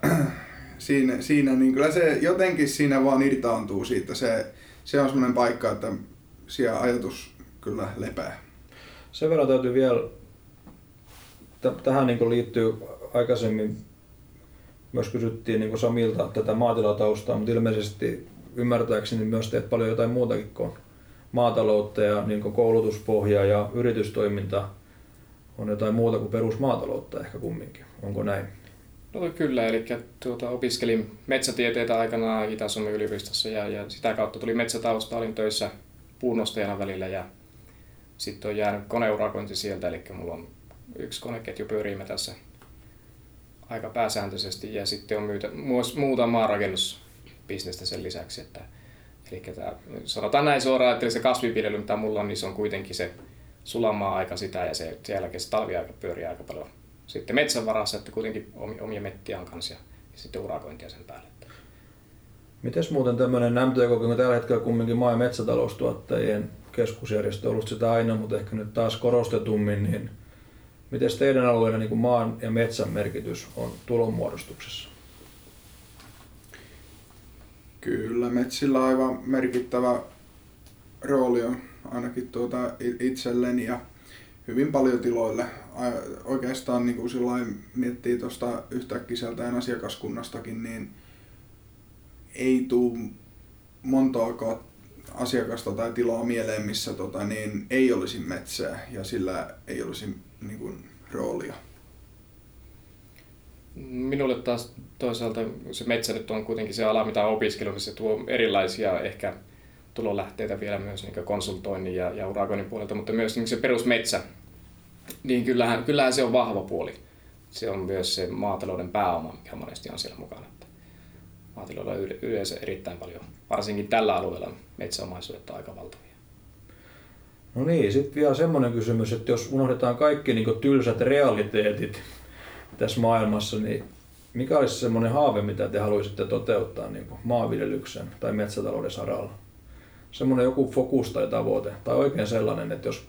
siinä, siinä niin kyllä se jotenkin siinä vaan irtaantuu siitä. Se, se on semmoinen paikka, että siellä ajatus kyllä lepää. Sen verran täytyy vielä, tähän niin liittyy aikaisemmin myös kysyttiin niin Samilta tätä maatilataustaa, mutta ilmeisesti ymmärtääkseni myös teet paljon jotain muutakin kuin maataloutta ja niin koulutuspohja ja yritystoiminta on jotain muuta kuin perusmaataloutta ehkä kumminkin. Onko näin? No kyllä, eli tuota, opiskelin metsätieteitä aikanaan Itä-Suomen yliopistossa ja, ja sitä kautta tuli metsätausta, olin töissä puunnostajana välillä ja sitten on jäänyt koneurakointi sieltä, eli mulla on yksi koneketju pyörii tässä aika pääsääntöisesti ja sitten on myytä, muuta maanrakennusbisnestä sen lisäksi, että Eli tämä, sanotaan näin suoraan, että se kasvipiljely, mitä mulla on, niin se on kuitenkin se sulamaa aika sitä ja se, sen jälkeen se talviaika pyörii aika paljon sitten metsän varassa, että kuitenkin omia mettiä on kanssa ja, ja sitten urakointia sen päälle. Mites muuten tämmöinen MTK, kun tällä hetkellä kumminkin maa- ja metsätaloustuottajien keskusjärjestö on ollut sitä aina, mutta ehkä nyt taas korostetummin, niin miten teidän alueella niin maan ja metsän merkitys on tulonmuodostuksessa? Kyllä, metsillä aivan merkittävä rooli on ainakin tuota itselleni ja hyvin paljon tiloille. Oikeastaan niin kuin miettii tuosta yhtäkkiseltään asiakaskunnastakin, niin ei tule montaakaan asiakasta tai tilaa mieleen, missä tota, niin ei olisi metsää ja sillä ei olisi niin kuin, roolia. Minulle taas toisaalta se metsä nyt on kuitenkin se ala, mitä on opiskellut, se tuo erilaisia ehkä tulolähteitä vielä myös niin konsultoinnin ja, ja urakoinnin puolelta, mutta myös niin se perusmetsä, niin kyllähän, kyllähän se on vahva puoli. Se on myös se maatalouden pääoma, mikä monesti on siellä mukana. Maatiloilla on yleensä erittäin paljon, varsinkin tällä alueella metsäomaisuudet on aika valtavia. No niin, sitten vielä semmoinen kysymys, että jos unohdetaan kaikki niin tylsät realiteetit tässä maailmassa, niin mikä olisi semmoinen haave, mitä te haluaisitte toteuttaa niin maanviljelyksen tai metsätalouden saralla? Semmoinen joku fokus tai tavoite, tai oikein sellainen, että jos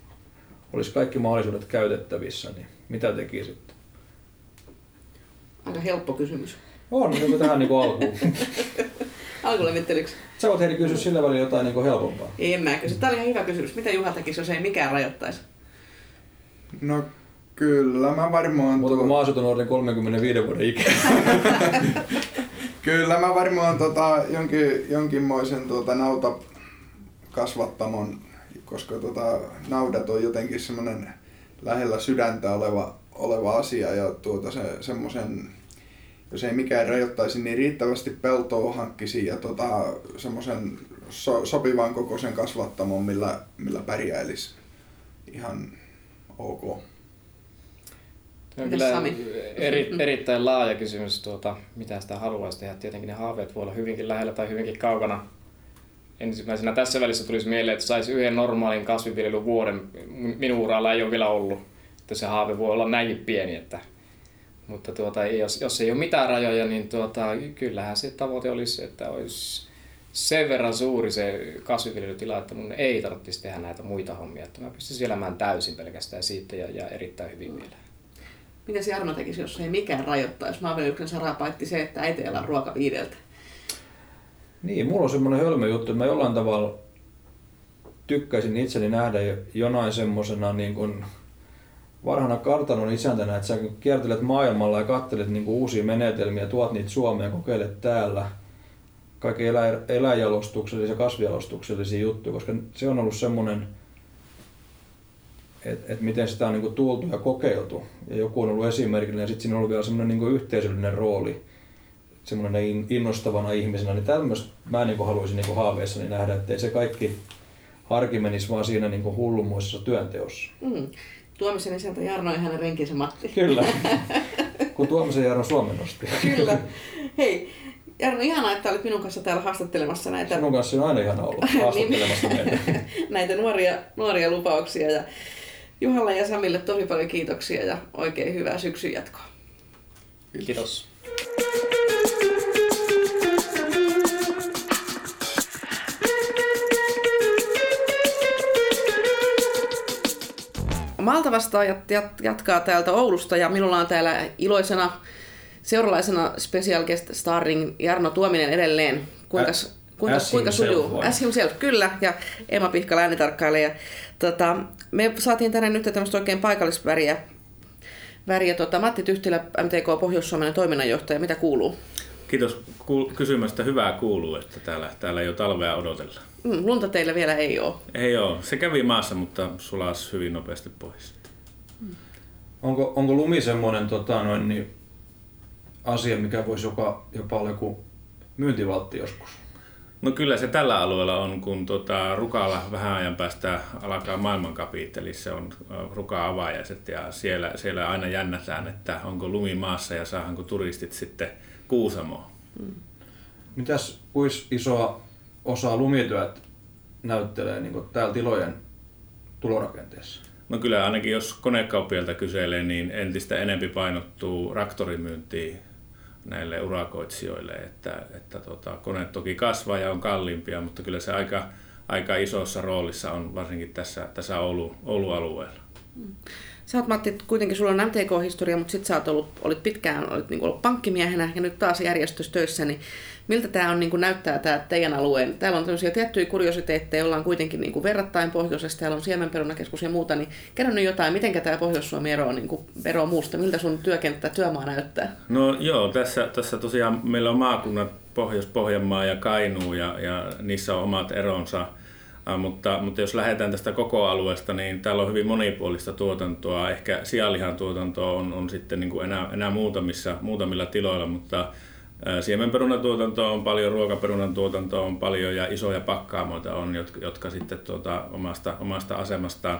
olisi kaikki mahdollisuudet käytettävissä, niin mitä tekisitte? Aika helppo kysymys. On, niin tähän niin alkuun. Alkulevittelyksi. Sä voit Heidi kysyä sillä välillä jotain niin helpompaa. En mä kysy. Tämä oli ihan hyvä kysymys. Mitä Juha tekisi, jos ei mikään rajoittaisi? No kyllä, mä varmaan... Mutta kun maaseutunuorten 35 vuoden ikä. kyllä, mä varmaan tota, jonkin, jonkinmoisen tota, nauta kasvattamon, koska tota, naudat on jotenkin semmoinen lähellä sydäntä oleva, oleva asia ja tuota, se, semmoisen jos ei mikään rajoittaisi, niin riittävästi peltoa hankkisi ja tota, semmoisen so, sopivan kokoisen kasvattamon, millä, millä pärjäilisi ihan ok. Tämä on kyllä eri, erittäin laaja kysymys, tuota, mitä sitä haluaisi tehdä. Tietenkin ne haaveet voi olla hyvinkin lähellä tai hyvinkin kaukana. Ensimmäisenä tässä välissä tulisi mieleen, että saisi yhden normaalin kasvinviljelyn vuoden. Minun uralla ei ole vielä ollut. Että se haave voi olla näinkin pieni, että mutta tuota, jos, jos ei ole mitään rajoja, niin tuota, kyllähän se tavoite olisi, että olisi sen verran suuri se kasviviljelytila, että mun ei tarvitsisi tehdä näitä muita hommia, että mä pystyisin elämään täysin pelkästään siitä ja, ja erittäin hyvin vielä. Mitä se Arno tekisi, jos ei mikään rajoittaisi? Maanviljelyksen sarapaitti se, että äiti elää ruoka viideltä. Niin, mulla on semmoinen hölmö juttu, että mä jollain tavalla tykkäisin itseni nähdä jonain semmoisena niin kuin varhana kartanon isäntänä, että sä kiertelet maailmalla ja katselet niin kuin uusia menetelmiä, tuot niitä Suomeen, kokeilet täällä kaikki elä, eläjalostuksellisia ja kasvialostuksellisia juttuja, koska se on ollut semmoinen, että et miten sitä on niin kuin tuultu ja kokeiltu. Ja joku on ollut esimerkillinen ja sitten siinä on ollut vielä semmoinen niin yhteisöllinen rooli semmoinen innostavana ihmisenä, niin tämmöistä mä niin kuin haluaisin niin kuin haaveissani nähdä, ettei se kaikki arki menisi vaan siinä niin kuin hullunmoisessa työnteossa. Mm. Tuomisen isäntä Jarno ja hänen renkinsä Matti. Kyllä, kun Tuomisen Jarno Suomen nosti. Kyllä. Hei, Jarno, ihanaa, että olit minun kanssa täällä haastattelemassa näitä... Sinun kanssa on aina ihana olla haastattelemassa meitä. näitä nuoria, nuoria lupauksia. Ja Juhalla ja Samille tosi paljon kiitoksia ja oikein hyvää syksyn jatkoa. Kiitos. Kiitos. Malta vastaajat jatkaa täältä Oulusta ja minulla on täällä iloisena seuralaisena special guest starring Jarno Tuominen edelleen. Kuinka, kuinka, kuinka sujuu? As himself, kyllä. Ja Emma Pihkala äänitarkkailija. Tota, me saatiin tänne nyt tämmöistä oikein paikallisväriä. Väriä. Tota, Matti Tyhtilä, MTK Pohjois-Suomen toiminnanjohtaja. Mitä kuuluu? Kiitos kysymästä. Hyvää kuuluu, että täällä, täällä jo talvea odotellaan. Mm, lunta teillä vielä ei ole. Ei ole. Se kävi maassa, mutta sulas hyvin nopeasti pois. Mm. Onko, onko lumi semmoinen tota, noin, niin, asia, mikä voisi jopa, jopa olla joku myyntivaltti joskus? No kyllä se tällä alueella on, kun tota, Rukalla vähän ajan päästä alkaa maailmankapit, eli se on Ruka avajaiset ja siellä, siellä aina jännätään, että onko lumi maassa ja saahanko turistit sitten Kuusamoon. Hmm. Mitäs kuis isoa osaa lumityöt näyttelee niin täällä tilojen tulorakenteessa? No kyllä ainakin jos konekauppialta kyselee, niin entistä enempi painottuu raktorimyyntiin näille urakoitsijoille, että, että tota, kone toki kasvaa ja on kalliimpia, mutta kyllä se aika, aika isossa roolissa on varsinkin tässä, tässä Oulu, Oulu-alueella. Mm. Sä oot Matti, kuitenkin sulla on MTK-historia, mutta sit sä oot ollut, olit pitkään olit niin ollut pankkimiehenä ja nyt taas järjestöstöissä, niin miltä tämä on, niin kuin näyttää tämä teidän alueen? Täällä on tämmöisiä tiettyjä kuriositeetteja, ollaan kuitenkin niin kuin verrattain pohjoisesta, täällä on siemenperunakeskus ja muuta, niin kerro nyt jotain, miten tämä Pohjois-Suomi eroaa, niin kuin muusta, miltä sun työkenttä, työmaa näyttää? No joo, tässä, tässä tosiaan meillä on maakunnat Pohjois-Pohjanmaa ja Kainuu ja, ja niissä on omat eronsa mutta, mutta jos lähdetään tästä koko alueesta, niin täällä on hyvin monipuolista tuotantoa. Ehkä sianlihan tuotantoa on, on sitten niin kuin enää, enää muutamissa, muutamilla tiloilla, mutta Siemenperunatuotantoa on paljon, ruokaperunan tuotantoa on paljon ja isoja pakkaamoita on, jotka, jotka sitten tuota, omasta, omasta asemastaan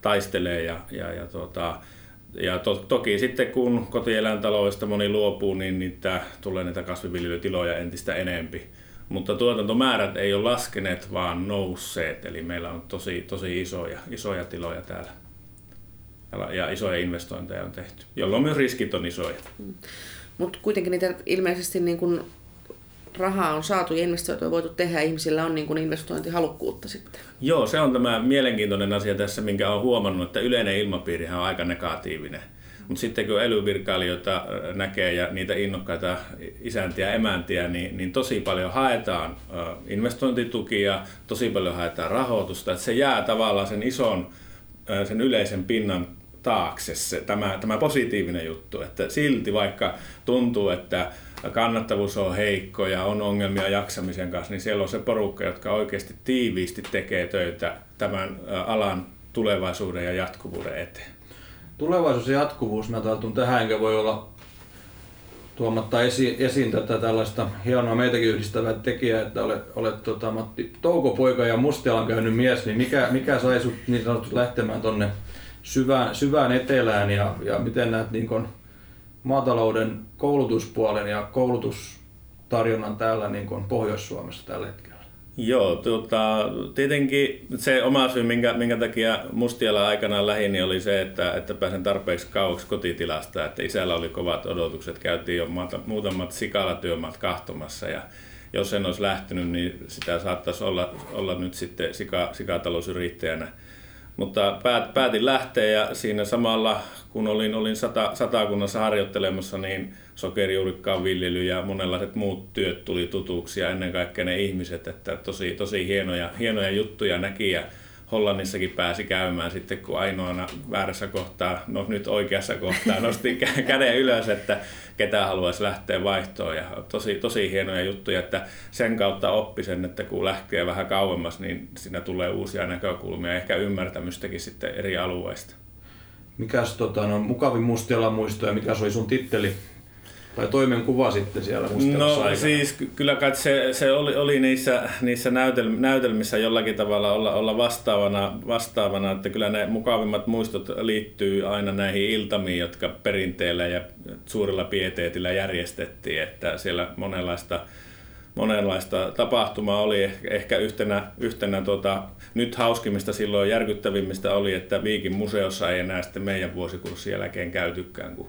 taistelee ja, ja, ja, tuota, ja to, toki sitten kun kotieläintaloista moni luopuu, niin niitä tulee näitä kasviviljelytiloja entistä enempi. Mutta tuotantomäärät ei ole laskeneet, vaan nousseet. Eli meillä on tosi, tosi isoja, isoja tiloja täällä ja, ja isoja investointeja on tehty, jolloin myös riskit on isoja. Mm. Mutta kuitenkin niitä ilmeisesti niin kun rahaa on saatu ja investointeja voitu tehdä ja ihmisillä on niin kun investointihalukkuutta sitten. Joo, se on tämä mielenkiintoinen asia tässä, minkä olen huomannut, että yleinen ilmapiiri on aika negatiivinen. Mutta sitten kun elyvirkailijoita näkee ja niitä innokkaita isäntiä ja emäntiä, niin, niin tosi paljon haetaan investointitukia, tosi paljon haetaan rahoitusta. Että se jää tavallaan sen ison, sen yleisen pinnan taakse se, tämä, tämä positiivinen juttu, että silti vaikka tuntuu, että kannattavuus on heikko ja on ongelmia jaksamisen kanssa, niin siellä on se porukka, jotka oikeasti tiiviisti tekee töitä tämän alan tulevaisuuden ja jatkuvuuden eteen. Tulevaisuus ja jatkuvuus, mä tartun tähän, enkä voi olla tuomatta esiin, esiin tätä tällaista hienoa meitäkin yhdistävää tekijää, että olet, olet tota, Matti Toukopoika ja Mustialan käynyt mies, niin mikä, mikä sai sut niin sanotusti lähtemään tonne syvään, syvään etelään ja, ja miten näet niin kun maatalouden koulutuspuolen ja koulutustarjonnan täällä niin kun Pohjois-Suomessa tällä hetkellä? Joo, tuota, tietenkin se oma syy, minkä, minkä takia Mustiala aikana lähin, niin oli se, että, että pääsen tarpeeksi kauaksi kotitilasta. Että isällä oli kovat odotukset, käytiin jo muutamat sikalatyömaat kahtomassa ja jos en olisi lähtenyt, niin sitä saattaisi olla, olla nyt sitten sika, sikatalousyrittäjänä mutta päät, päätin lähteä ja siinä samalla kun olin, olin sata, satakunnassa harjoittelemassa, niin sokerijuurikkaan viljely ja monenlaiset muut työt tuli tutuksi ja ennen kaikkea ne ihmiset, että tosi, tosi hienoja, hienoja juttuja näki ja Hollannissakin pääsi käymään sitten, kun ainoana väärässä kohtaa, no nyt oikeassa kohtaa, nosti käden ylös, että ketä haluaisi lähteä vaihtoon. Ja tosi, tosi hienoja juttuja, että sen kautta oppi sen, että kun lähtee vähän kauemmas, niin siinä tulee uusia näkökulmia ehkä ymmärtämystäkin sitten eri alueista. Mikäs tota, no, mukavin mustiala muisto ja mikä oli sun titteli tai toimenkuva sitten siellä No aikana. siis kyllä kai se, se oli, oli niissä, niissä näytel, näytelmissä jollakin tavalla olla, olla vastaavana, vastaavana, että kyllä ne mukavimmat muistot liittyy aina näihin iltamiin, jotka perinteellä ja suurilla pieteetillä järjestettiin, että siellä monenlaista monenlaista tapahtumaa oli. Ehkä yhtenä, yhtenä tota, nyt hauskimmista silloin järkyttävimmistä oli, että Viikin museossa ei enää sitten meidän vuosikurssin jälkeen käytykään, kun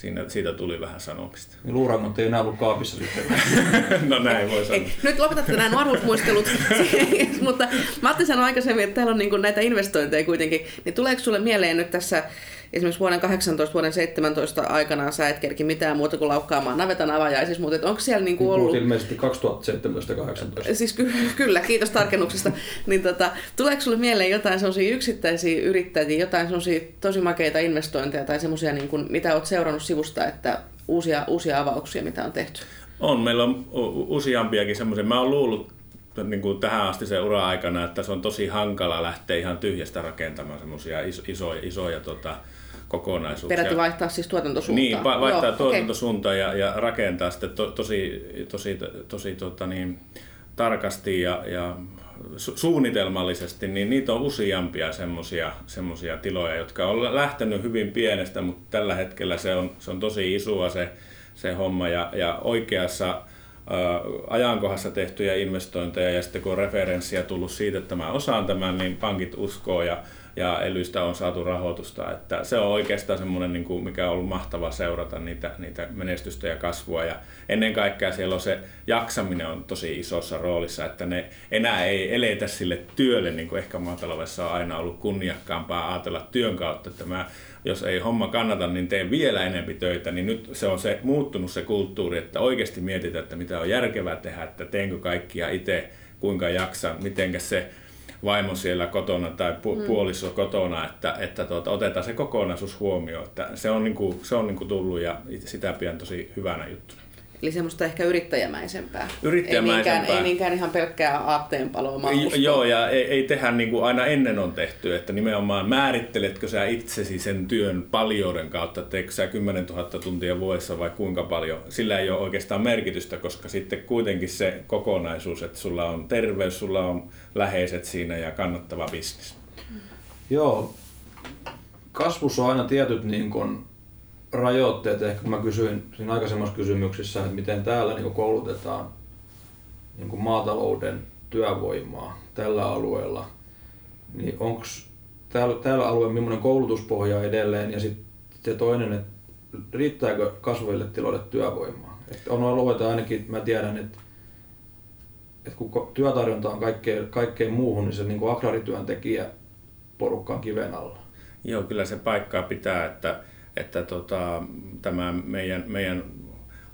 siinä, siitä tuli vähän sanomista. Niin Luurangot ei enää ollut kaapissa sitten. no näin voi sanoa. Nyt lopetatte nämä nuoruusmuistelut, mutta Matti sanoi aikaisemmin, että täällä on niin näitä investointeja kuitenkin. Niin tuleeko sulle mieleen nyt tässä esimerkiksi vuoden 18, vuoden 17 aikana sä et kerki mitään muuta kuin laukkaamaan navetan avajaisissa, mutta onko siellä niinku niin ollut... ilmeisesti 2017-18. Siis ky- kyllä, kiitos tarkennuksesta. niin tota, tuleeko sulle mieleen jotain sellaisia yksittäisiä yrittäjiä, jotain sellaisia tosi makeita investointeja tai semmoisia, niin kuin, mitä olet seurannut sivusta, että uusia, uusia avauksia, mitä on tehty? On, meillä on useampiakin semmoisia. Mä oon luullut niin kuin tähän asti se ura-aikana, että se on tosi hankala lähteä ihan tyhjästä rakentamaan semmoisia isoja, isoja tota, kokonaisuuksia. Peräti vaihtaa siis tuotantosuuntaa. Niin, vaihtaa Joo, tuotantosuuntaa okay. ja, ja rakentaa sitten to, tosi, tosi, tosi tota niin, tarkasti ja, ja su- suunnitelmallisesti, niin niitä on useampia semmoisia tiloja, jotka on lähtenyt hyvin pienestä, mutta tällä hetkellä se on, se on tosi isoa se, se homma ja, ja oikeassa ajankohdassa tehtyjä investointeja ja sitten kun on referenssiä tullut siitä, että mä osaan tämän, niin pankit uskoo ja ja Elystä on saatu rahoitusta. Että se on oikeastaan semmoinen, niin kuin, mikä on ollut mahtava seurata niitä, niitä menestystä ja kasvua. Ja ennen kaikkea siellä on se jaksaminen on tosi isossa roolissa, että ne enää ei eletä sille työlle, niin kuin ehkä maataloudessa on aina ollut kunniakkaampaa ajatella työn kautta, että mä jos ei homma kannata, niin teen vielä enempi töitä, niin nyt se on se muuttunut se kulttuuri, että oikeasti mietitään, että mitä on järkevää tehdä, että teenkö kaikkia itse, kuinka jaksan, mitenkä se vaimo siellä kotona tai pu- mm. puoliso kotona, että, että tuota, otetaan se kokonaisuus huomioon. Että se on, niinku, se on niinku tullut ja sitä pidän tosi hyvänä juttuna. Eli semmoista ehkä yrittäjämäisempää. Yrittäjämäisempää. Ei niinkään, ei niinkään ihan pelkkää aatteenpaloa Joo, ja ei, ei tehdä niin kuin aina ennen on tehty, että nimenomaan määritteletkö sä itsesi sen työn paljouden kautta, teekö sä 10 000 tuntia vuodessa vai kuinka paljon. Sillä ei ole oikeastaan merkitystä, koska sitten kuitenkin se kokonaisuus, että sulla on terveys, sulla on läheiset siinä ja kannattava bisnes. Joo, kasvussa on aina tietyt niin kuin rajoitteet. Ehkä kun mä kysyin siinä aikaisemmassa kysymyksessä, että miten täällä niin koulutetaan niin maatalouden työvoimaa tällä alueella, niin onko täällä, täällä alueella millainen koulutuspohja edelleen ja sitten se toinen, että riittääkö kasvaville tiloille työvoimaa? Että on alueita ainakin, mä tiedän, että, että kun työtarjonta on kaikkeen, kaikkeen muuhun, niin se niin agrarityöntekijä porukka on kiven alla. Joo, kyllä se paikkaa pitää, että että tota, tämä meidän, meidän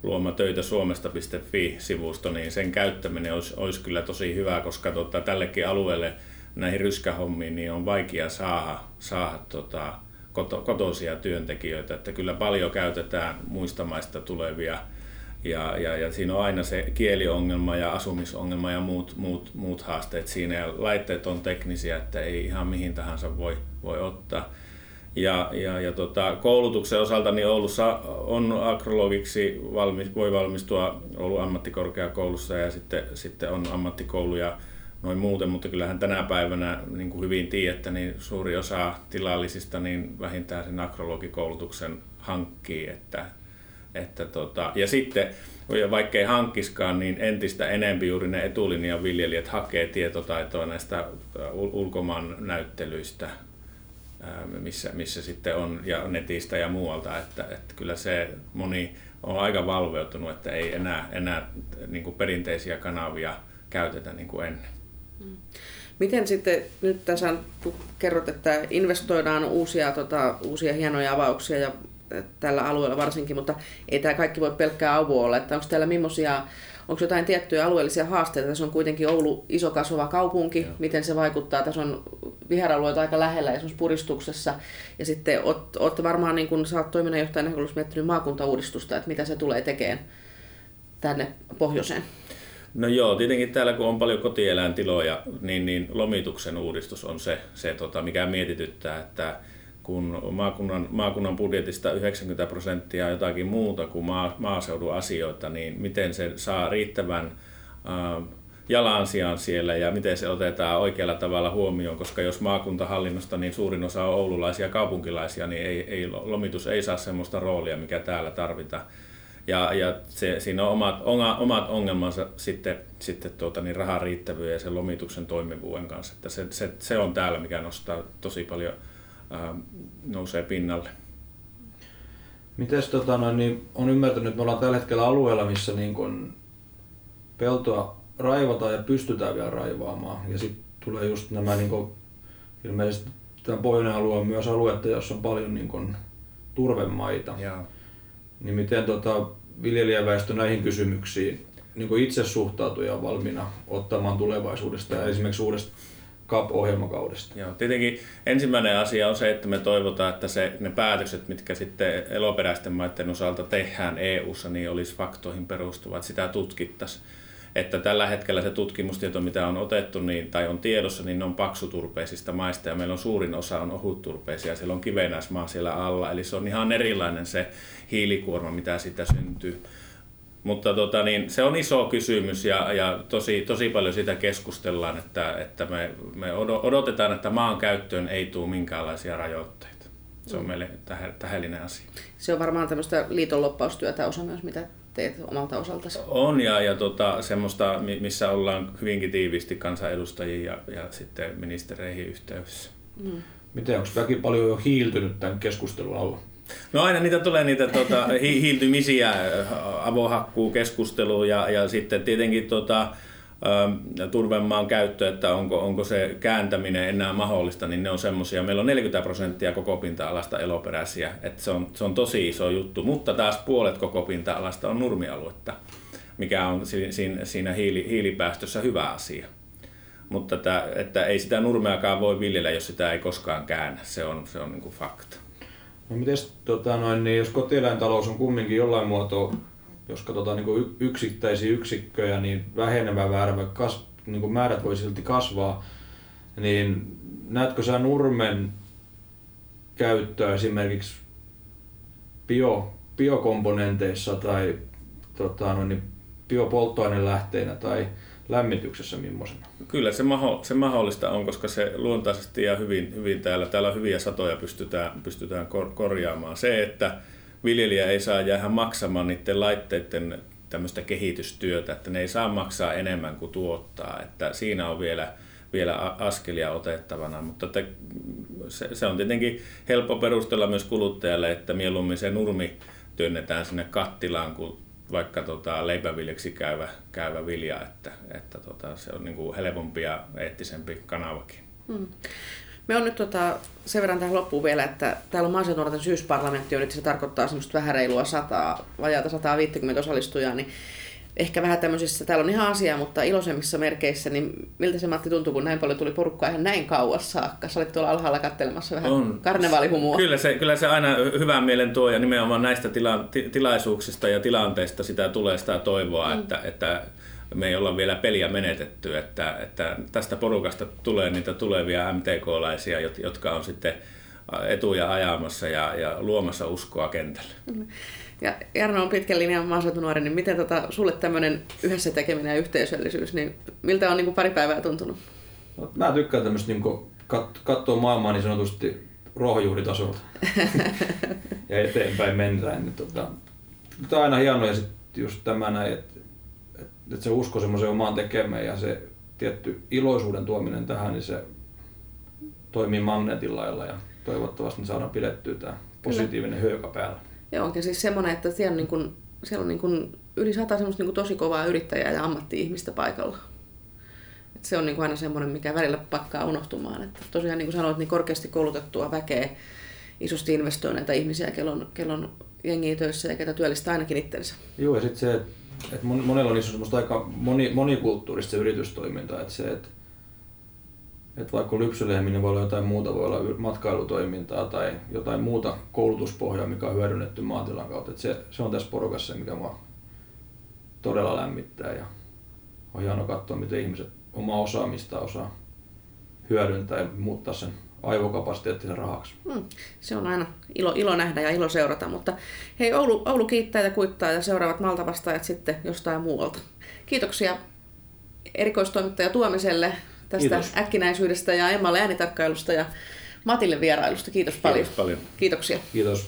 luoma töitä suomesta.fi-sivusto, niin sen käyttäminen olisi, olisi kyllä tosi hyvä, koska tota, tällekin alueelle näihin ryskähommiin niin on vaikea saada, saada tota, koto, kotoisia työntekijöitä, että kyllä paljon käytetään muista maista tulevia ja, ja, ja siinä on aina se kieliongelma ja asumisongelma ja muut, muut, muut haasteet siinä ja laitteet on teknisiä, että ei ihan mihin tahansa voi, voi ottaa. Ja, ja, ja tota, koulutuksen osalta niin Oulussa on agrologiksi valmis, voi valmistua Oulun ammattikorkeakoulussa ja sitten, sitten on ammattikouluja noin muuten, mutta kyllähän tänä päivänä, niin kuin hyvin tiedätte, niin suuri osa tilallisista niin vähintään sen agrologikoulutuksen hankkii. Että, että tota, ja sitten vaikka ei hankkiskaan, niin entistä enempi juuri ne etulinjan viljelijät hakee tietotaitoa näistä ulkomaan näyttelyistä missä, missä sitten on, ja netistä ja muualta, että, että kyllä se moni on aika valveutunut, että ei enää, enää niin kuin perinteisiä kanavia käytetä niin kuin ennen. Mm. Miten sitten, nyt tässä kerrot, että investoidaan uusia, tota, uusia hienoja avauksia ja tällä alueella varsinkin, mutta ei tämä kaikki voi pelkkää avo olla, että onko täällä millaisia Onko jotain tiettyjä alueellisia haasteita? Tässä on kuitenkin Oulu iso kasvava kaupunki, Joo. miten se vaikuttaa. Tässä on viheralueita aika lähellä esimerkiksi puristuksessa. Ja sitten olette varmaan, niin kun sä oot toiminnanjohtajana näkökulmassa miettinyt maakuntauudistusta, että mitä se tulee tekemään tänne pohjoiseen. No joo, tietenkin täällä kun on paljon kotieläintiloja, niin, niin lomituksen uudistus on se, se tota, mikä mietityttää, että kun maakunnan, maakunnan budjetista 90 prosenttia jotakin muuta kuin maa, maaseudun asioita, niin miten se saa riittävän äh, jalansijan siellä ja miten se otetaan oikealla tavalla huomioon, koska jos maakuntahallinnosta niin suurin osa on oululaisia kaupunkilaisia, niin ei, ei, lomitus ei saa sellaista roolia, mikä täällä tarvitaan. Ja, ja se, siinä on omat, omat ongelmansa sitten, sitten tuota, niin rahan riittävyyden ja sen lomituksen toimivuuden kanssa. Että se, se, se on täällä, mikä nostaa tosi paljon nousee pinnalle. Mites tota, no, niin on ymmärtänyt, että me ollaan tällä hetkellä alueella, missä niin kun peltoa raivataan ja pystytään vielä raivaamaan. Ja sitten tulee just nämä niin kun, ilmeisesti tämä pohjoinen alue on myös aluetta, jossa on paljon niin kun, turvemaita. Ja. Niin miten tota, viljelijäväestö näihin kysymyksiin niin itse suhtautuu ja valmiina ottamaan tulevaisuudesta ja esimerkiksi uudesta CAP-ohjelmakaudesta. Joo, tietenkin ensimmäinen asia on se, että me toivotaan, että se, ne päätökset, mitkä sitten eloperäisten maiden osalta tehdään EU-ssa, niin olisi faktoihin perustuvat, sitä tutkittaisiin. Että tällä hetkellä se tutkimustieto, mitä on otettu niin, tai on tiedossa, niin ne on paksuturpeisista maista ja meillä on suurin osa on ohutturpeisia, siellä on kivenäismaa siellä alla, eli se on ihan erilainen se hiilikuorma, mitä siitä syntyy. Mutta tota, niin, se on iso kysymys ja, ja tosi, tosi paljon sitä keskustellaan, että, että me, me odotetaan, että maan käyttöön ei tule minkäänlaisia rajoitteita. Se on mm. meille tähdellinen asia. Se on varmaan tämmöistä liitonloppaustyötä osa myös, mitä teet omalta osaltasi. On ja, ja tota, semmoista, missä ollaan hyvinkin tiiviisti kansanedustajiin ja, ja sitten ministereihin yhteydessä. Mm. Miten, onko väki paljon jo hiiltynyt tämän keskustelun alla? No aina niitä tulee niitä tota, hi- hiiltymisiä avohakkuu keskusteluun ja, ja sitten tietenkin tota, turvemaan käyttö, että onko, onko se kääntäminen enää mahdollista, niin ne on semmoisia. Meillä on 40 prosenttia koko pinta-alasta eloperäisiä, että se on, se on tosi iso juttu, mutta taas puolet koko pinta-alasta on nurmialuetta, mikä on siinä, siinä hiili, hiilipäästössä hyvä asia. Mutta että, että ei sitä nurmeakaan voi viljellä, jos sitä ei koskaan käännä, se on, se on niin kuin fakta. No mites, tota noin, niin jos kotieläintalous on kumminkin jollain muotoa jos katsotaan niin yksittäisiä yksikköjä, niin vähenevä määrä, kas, niin määrät voi silti kasvaa, niin näetkö sä nurmen käyttöä esimerkiksi bio, biokomponenteissa tai tota, no niin, biopolttoainelähteinä tai lämmityksessä millaisena? Kyllä se, maho, se mahdollista on, koska se luontaisesti ja hyvin, hyvin täällä, täällä hyviä satoja pystytään, pystytään kor, korjaamaan. Se, että viljelijä ei saa jäädä maksamaan niiden laitteiden tämmöistä kehitystyötä, että ne ei saa maksaa enemmän kuin tuottaa, että siinä on vielä, vielä askelia otettavana, mutta että se, se on tietenkin helppo perustella myös kuluttajalle, että mieluummin se nurmi työnnetään sinne kattilaan kuin vaikka tota, leipäviljeksi käyvä, käyvä vilja, että, että tota, se on niin kuin helpompi ja eettisempi kanavakin. Hmm. Me on nyt tota, sen verran tähän loppuun vielä, että täällä on maaseutunuorten syysparlamentti, on nyt se tarkoittaa semmoista vähän reilua 100, vajaata 150 osallistujaa, niin ehkä vähän tämmöisissä, täällä on ihan asia, mutta iloisemmissa merkeissä, niin miltä se Matti tuntuu, kun näin paljon tuli porukkaa ihan näin kauas saakka? Sä olit tuolla alhaalla kattelemassa vähän on. karnevaalihumua. Kyllä se, kyllä se aina hyvän mielen tuo ja nimenomaan näistä tila, ti, tilaisuuksista ja tilanteista sitä tulee sitä toivoa, mm. että, että me ei olla vielä peliä menetetty, että, että tästä porukasta tulee niitä tulevia MTK-laisia, jotka on sitten etuja ajamassa ja, ja luomassa uskoa kentälle. Mm. Ja Jarno on pitkän linjan maaseutunuori, niin miten tota, sulle tämmöinen yhdessä tekeminen ja yhteisöllisyys, niin miltä on niin kuin pari päivää tuntunut? No, mä tykkään tämmöistä niin kat- katsoa maailmaa niin sanotusti ruohonjuuritasolta ja eteenpäin mennään. Niin, tota, tämä on aina hienoa ja sitten just tämä näin, että, että se usko semmoiseen omaan tekemään ja se tietty iloisuuden tuominen tähän, niin se toimii magneetin lailla ja toivottavasti saadaan pidettyä tämä positiivinen hyökä päällä. Joo, onkin siis semmoinen, että siellä on, niin kuin, siellä on niin kuin yli sata semmoista niin kuin tosi kovaa yrittäjää ja ammatti-ihmistä paikalla. Et se on niin kuin aina semmoinen, mikä välillä pakkaa unohtumaan. Että tosiaan niin kuin sanoit, niin korkeasti koulutettua väkeä, isosti investoineita ihmisiä, kellon, kellon jengiä töissä ja ketä työllistää ainakin itsensä. Joo, ja sitten se, että monella on semmoista aika moni, monikulttuurista se yritystoiminta, että se, että että vaikka lypsylehminen voi olla jotain muuta, voi olla matkailutoimintaa tai jotain muuta koulutuspohjaa, mikä on hyödynnetty maatilan kautta. Että se, se on tässä porukassa se, mikä mua todella lämmittää ja on hieno katsoa, miten ihmiset omaa osaamista osaa hyödyntää ja muuttaa sen aivokapasiteettisen rahaksi. Hmm. Se on aina ilo, ilo nähdä ja ilo seurata, mutta hei Oulu, Oulu kiittää ja kuittaa ja seuraavat Malta vastaajat sitten jostain muualta. Kiitoksia erikoistoimittaja Tuomiselle tästä Kiitos. äkkinäisyydestä ja Emmalle äänitarkkailusta ja Matille vierailusta. Kiitos paljon. Kiitos paljon. Kiitoksia. Kiitos.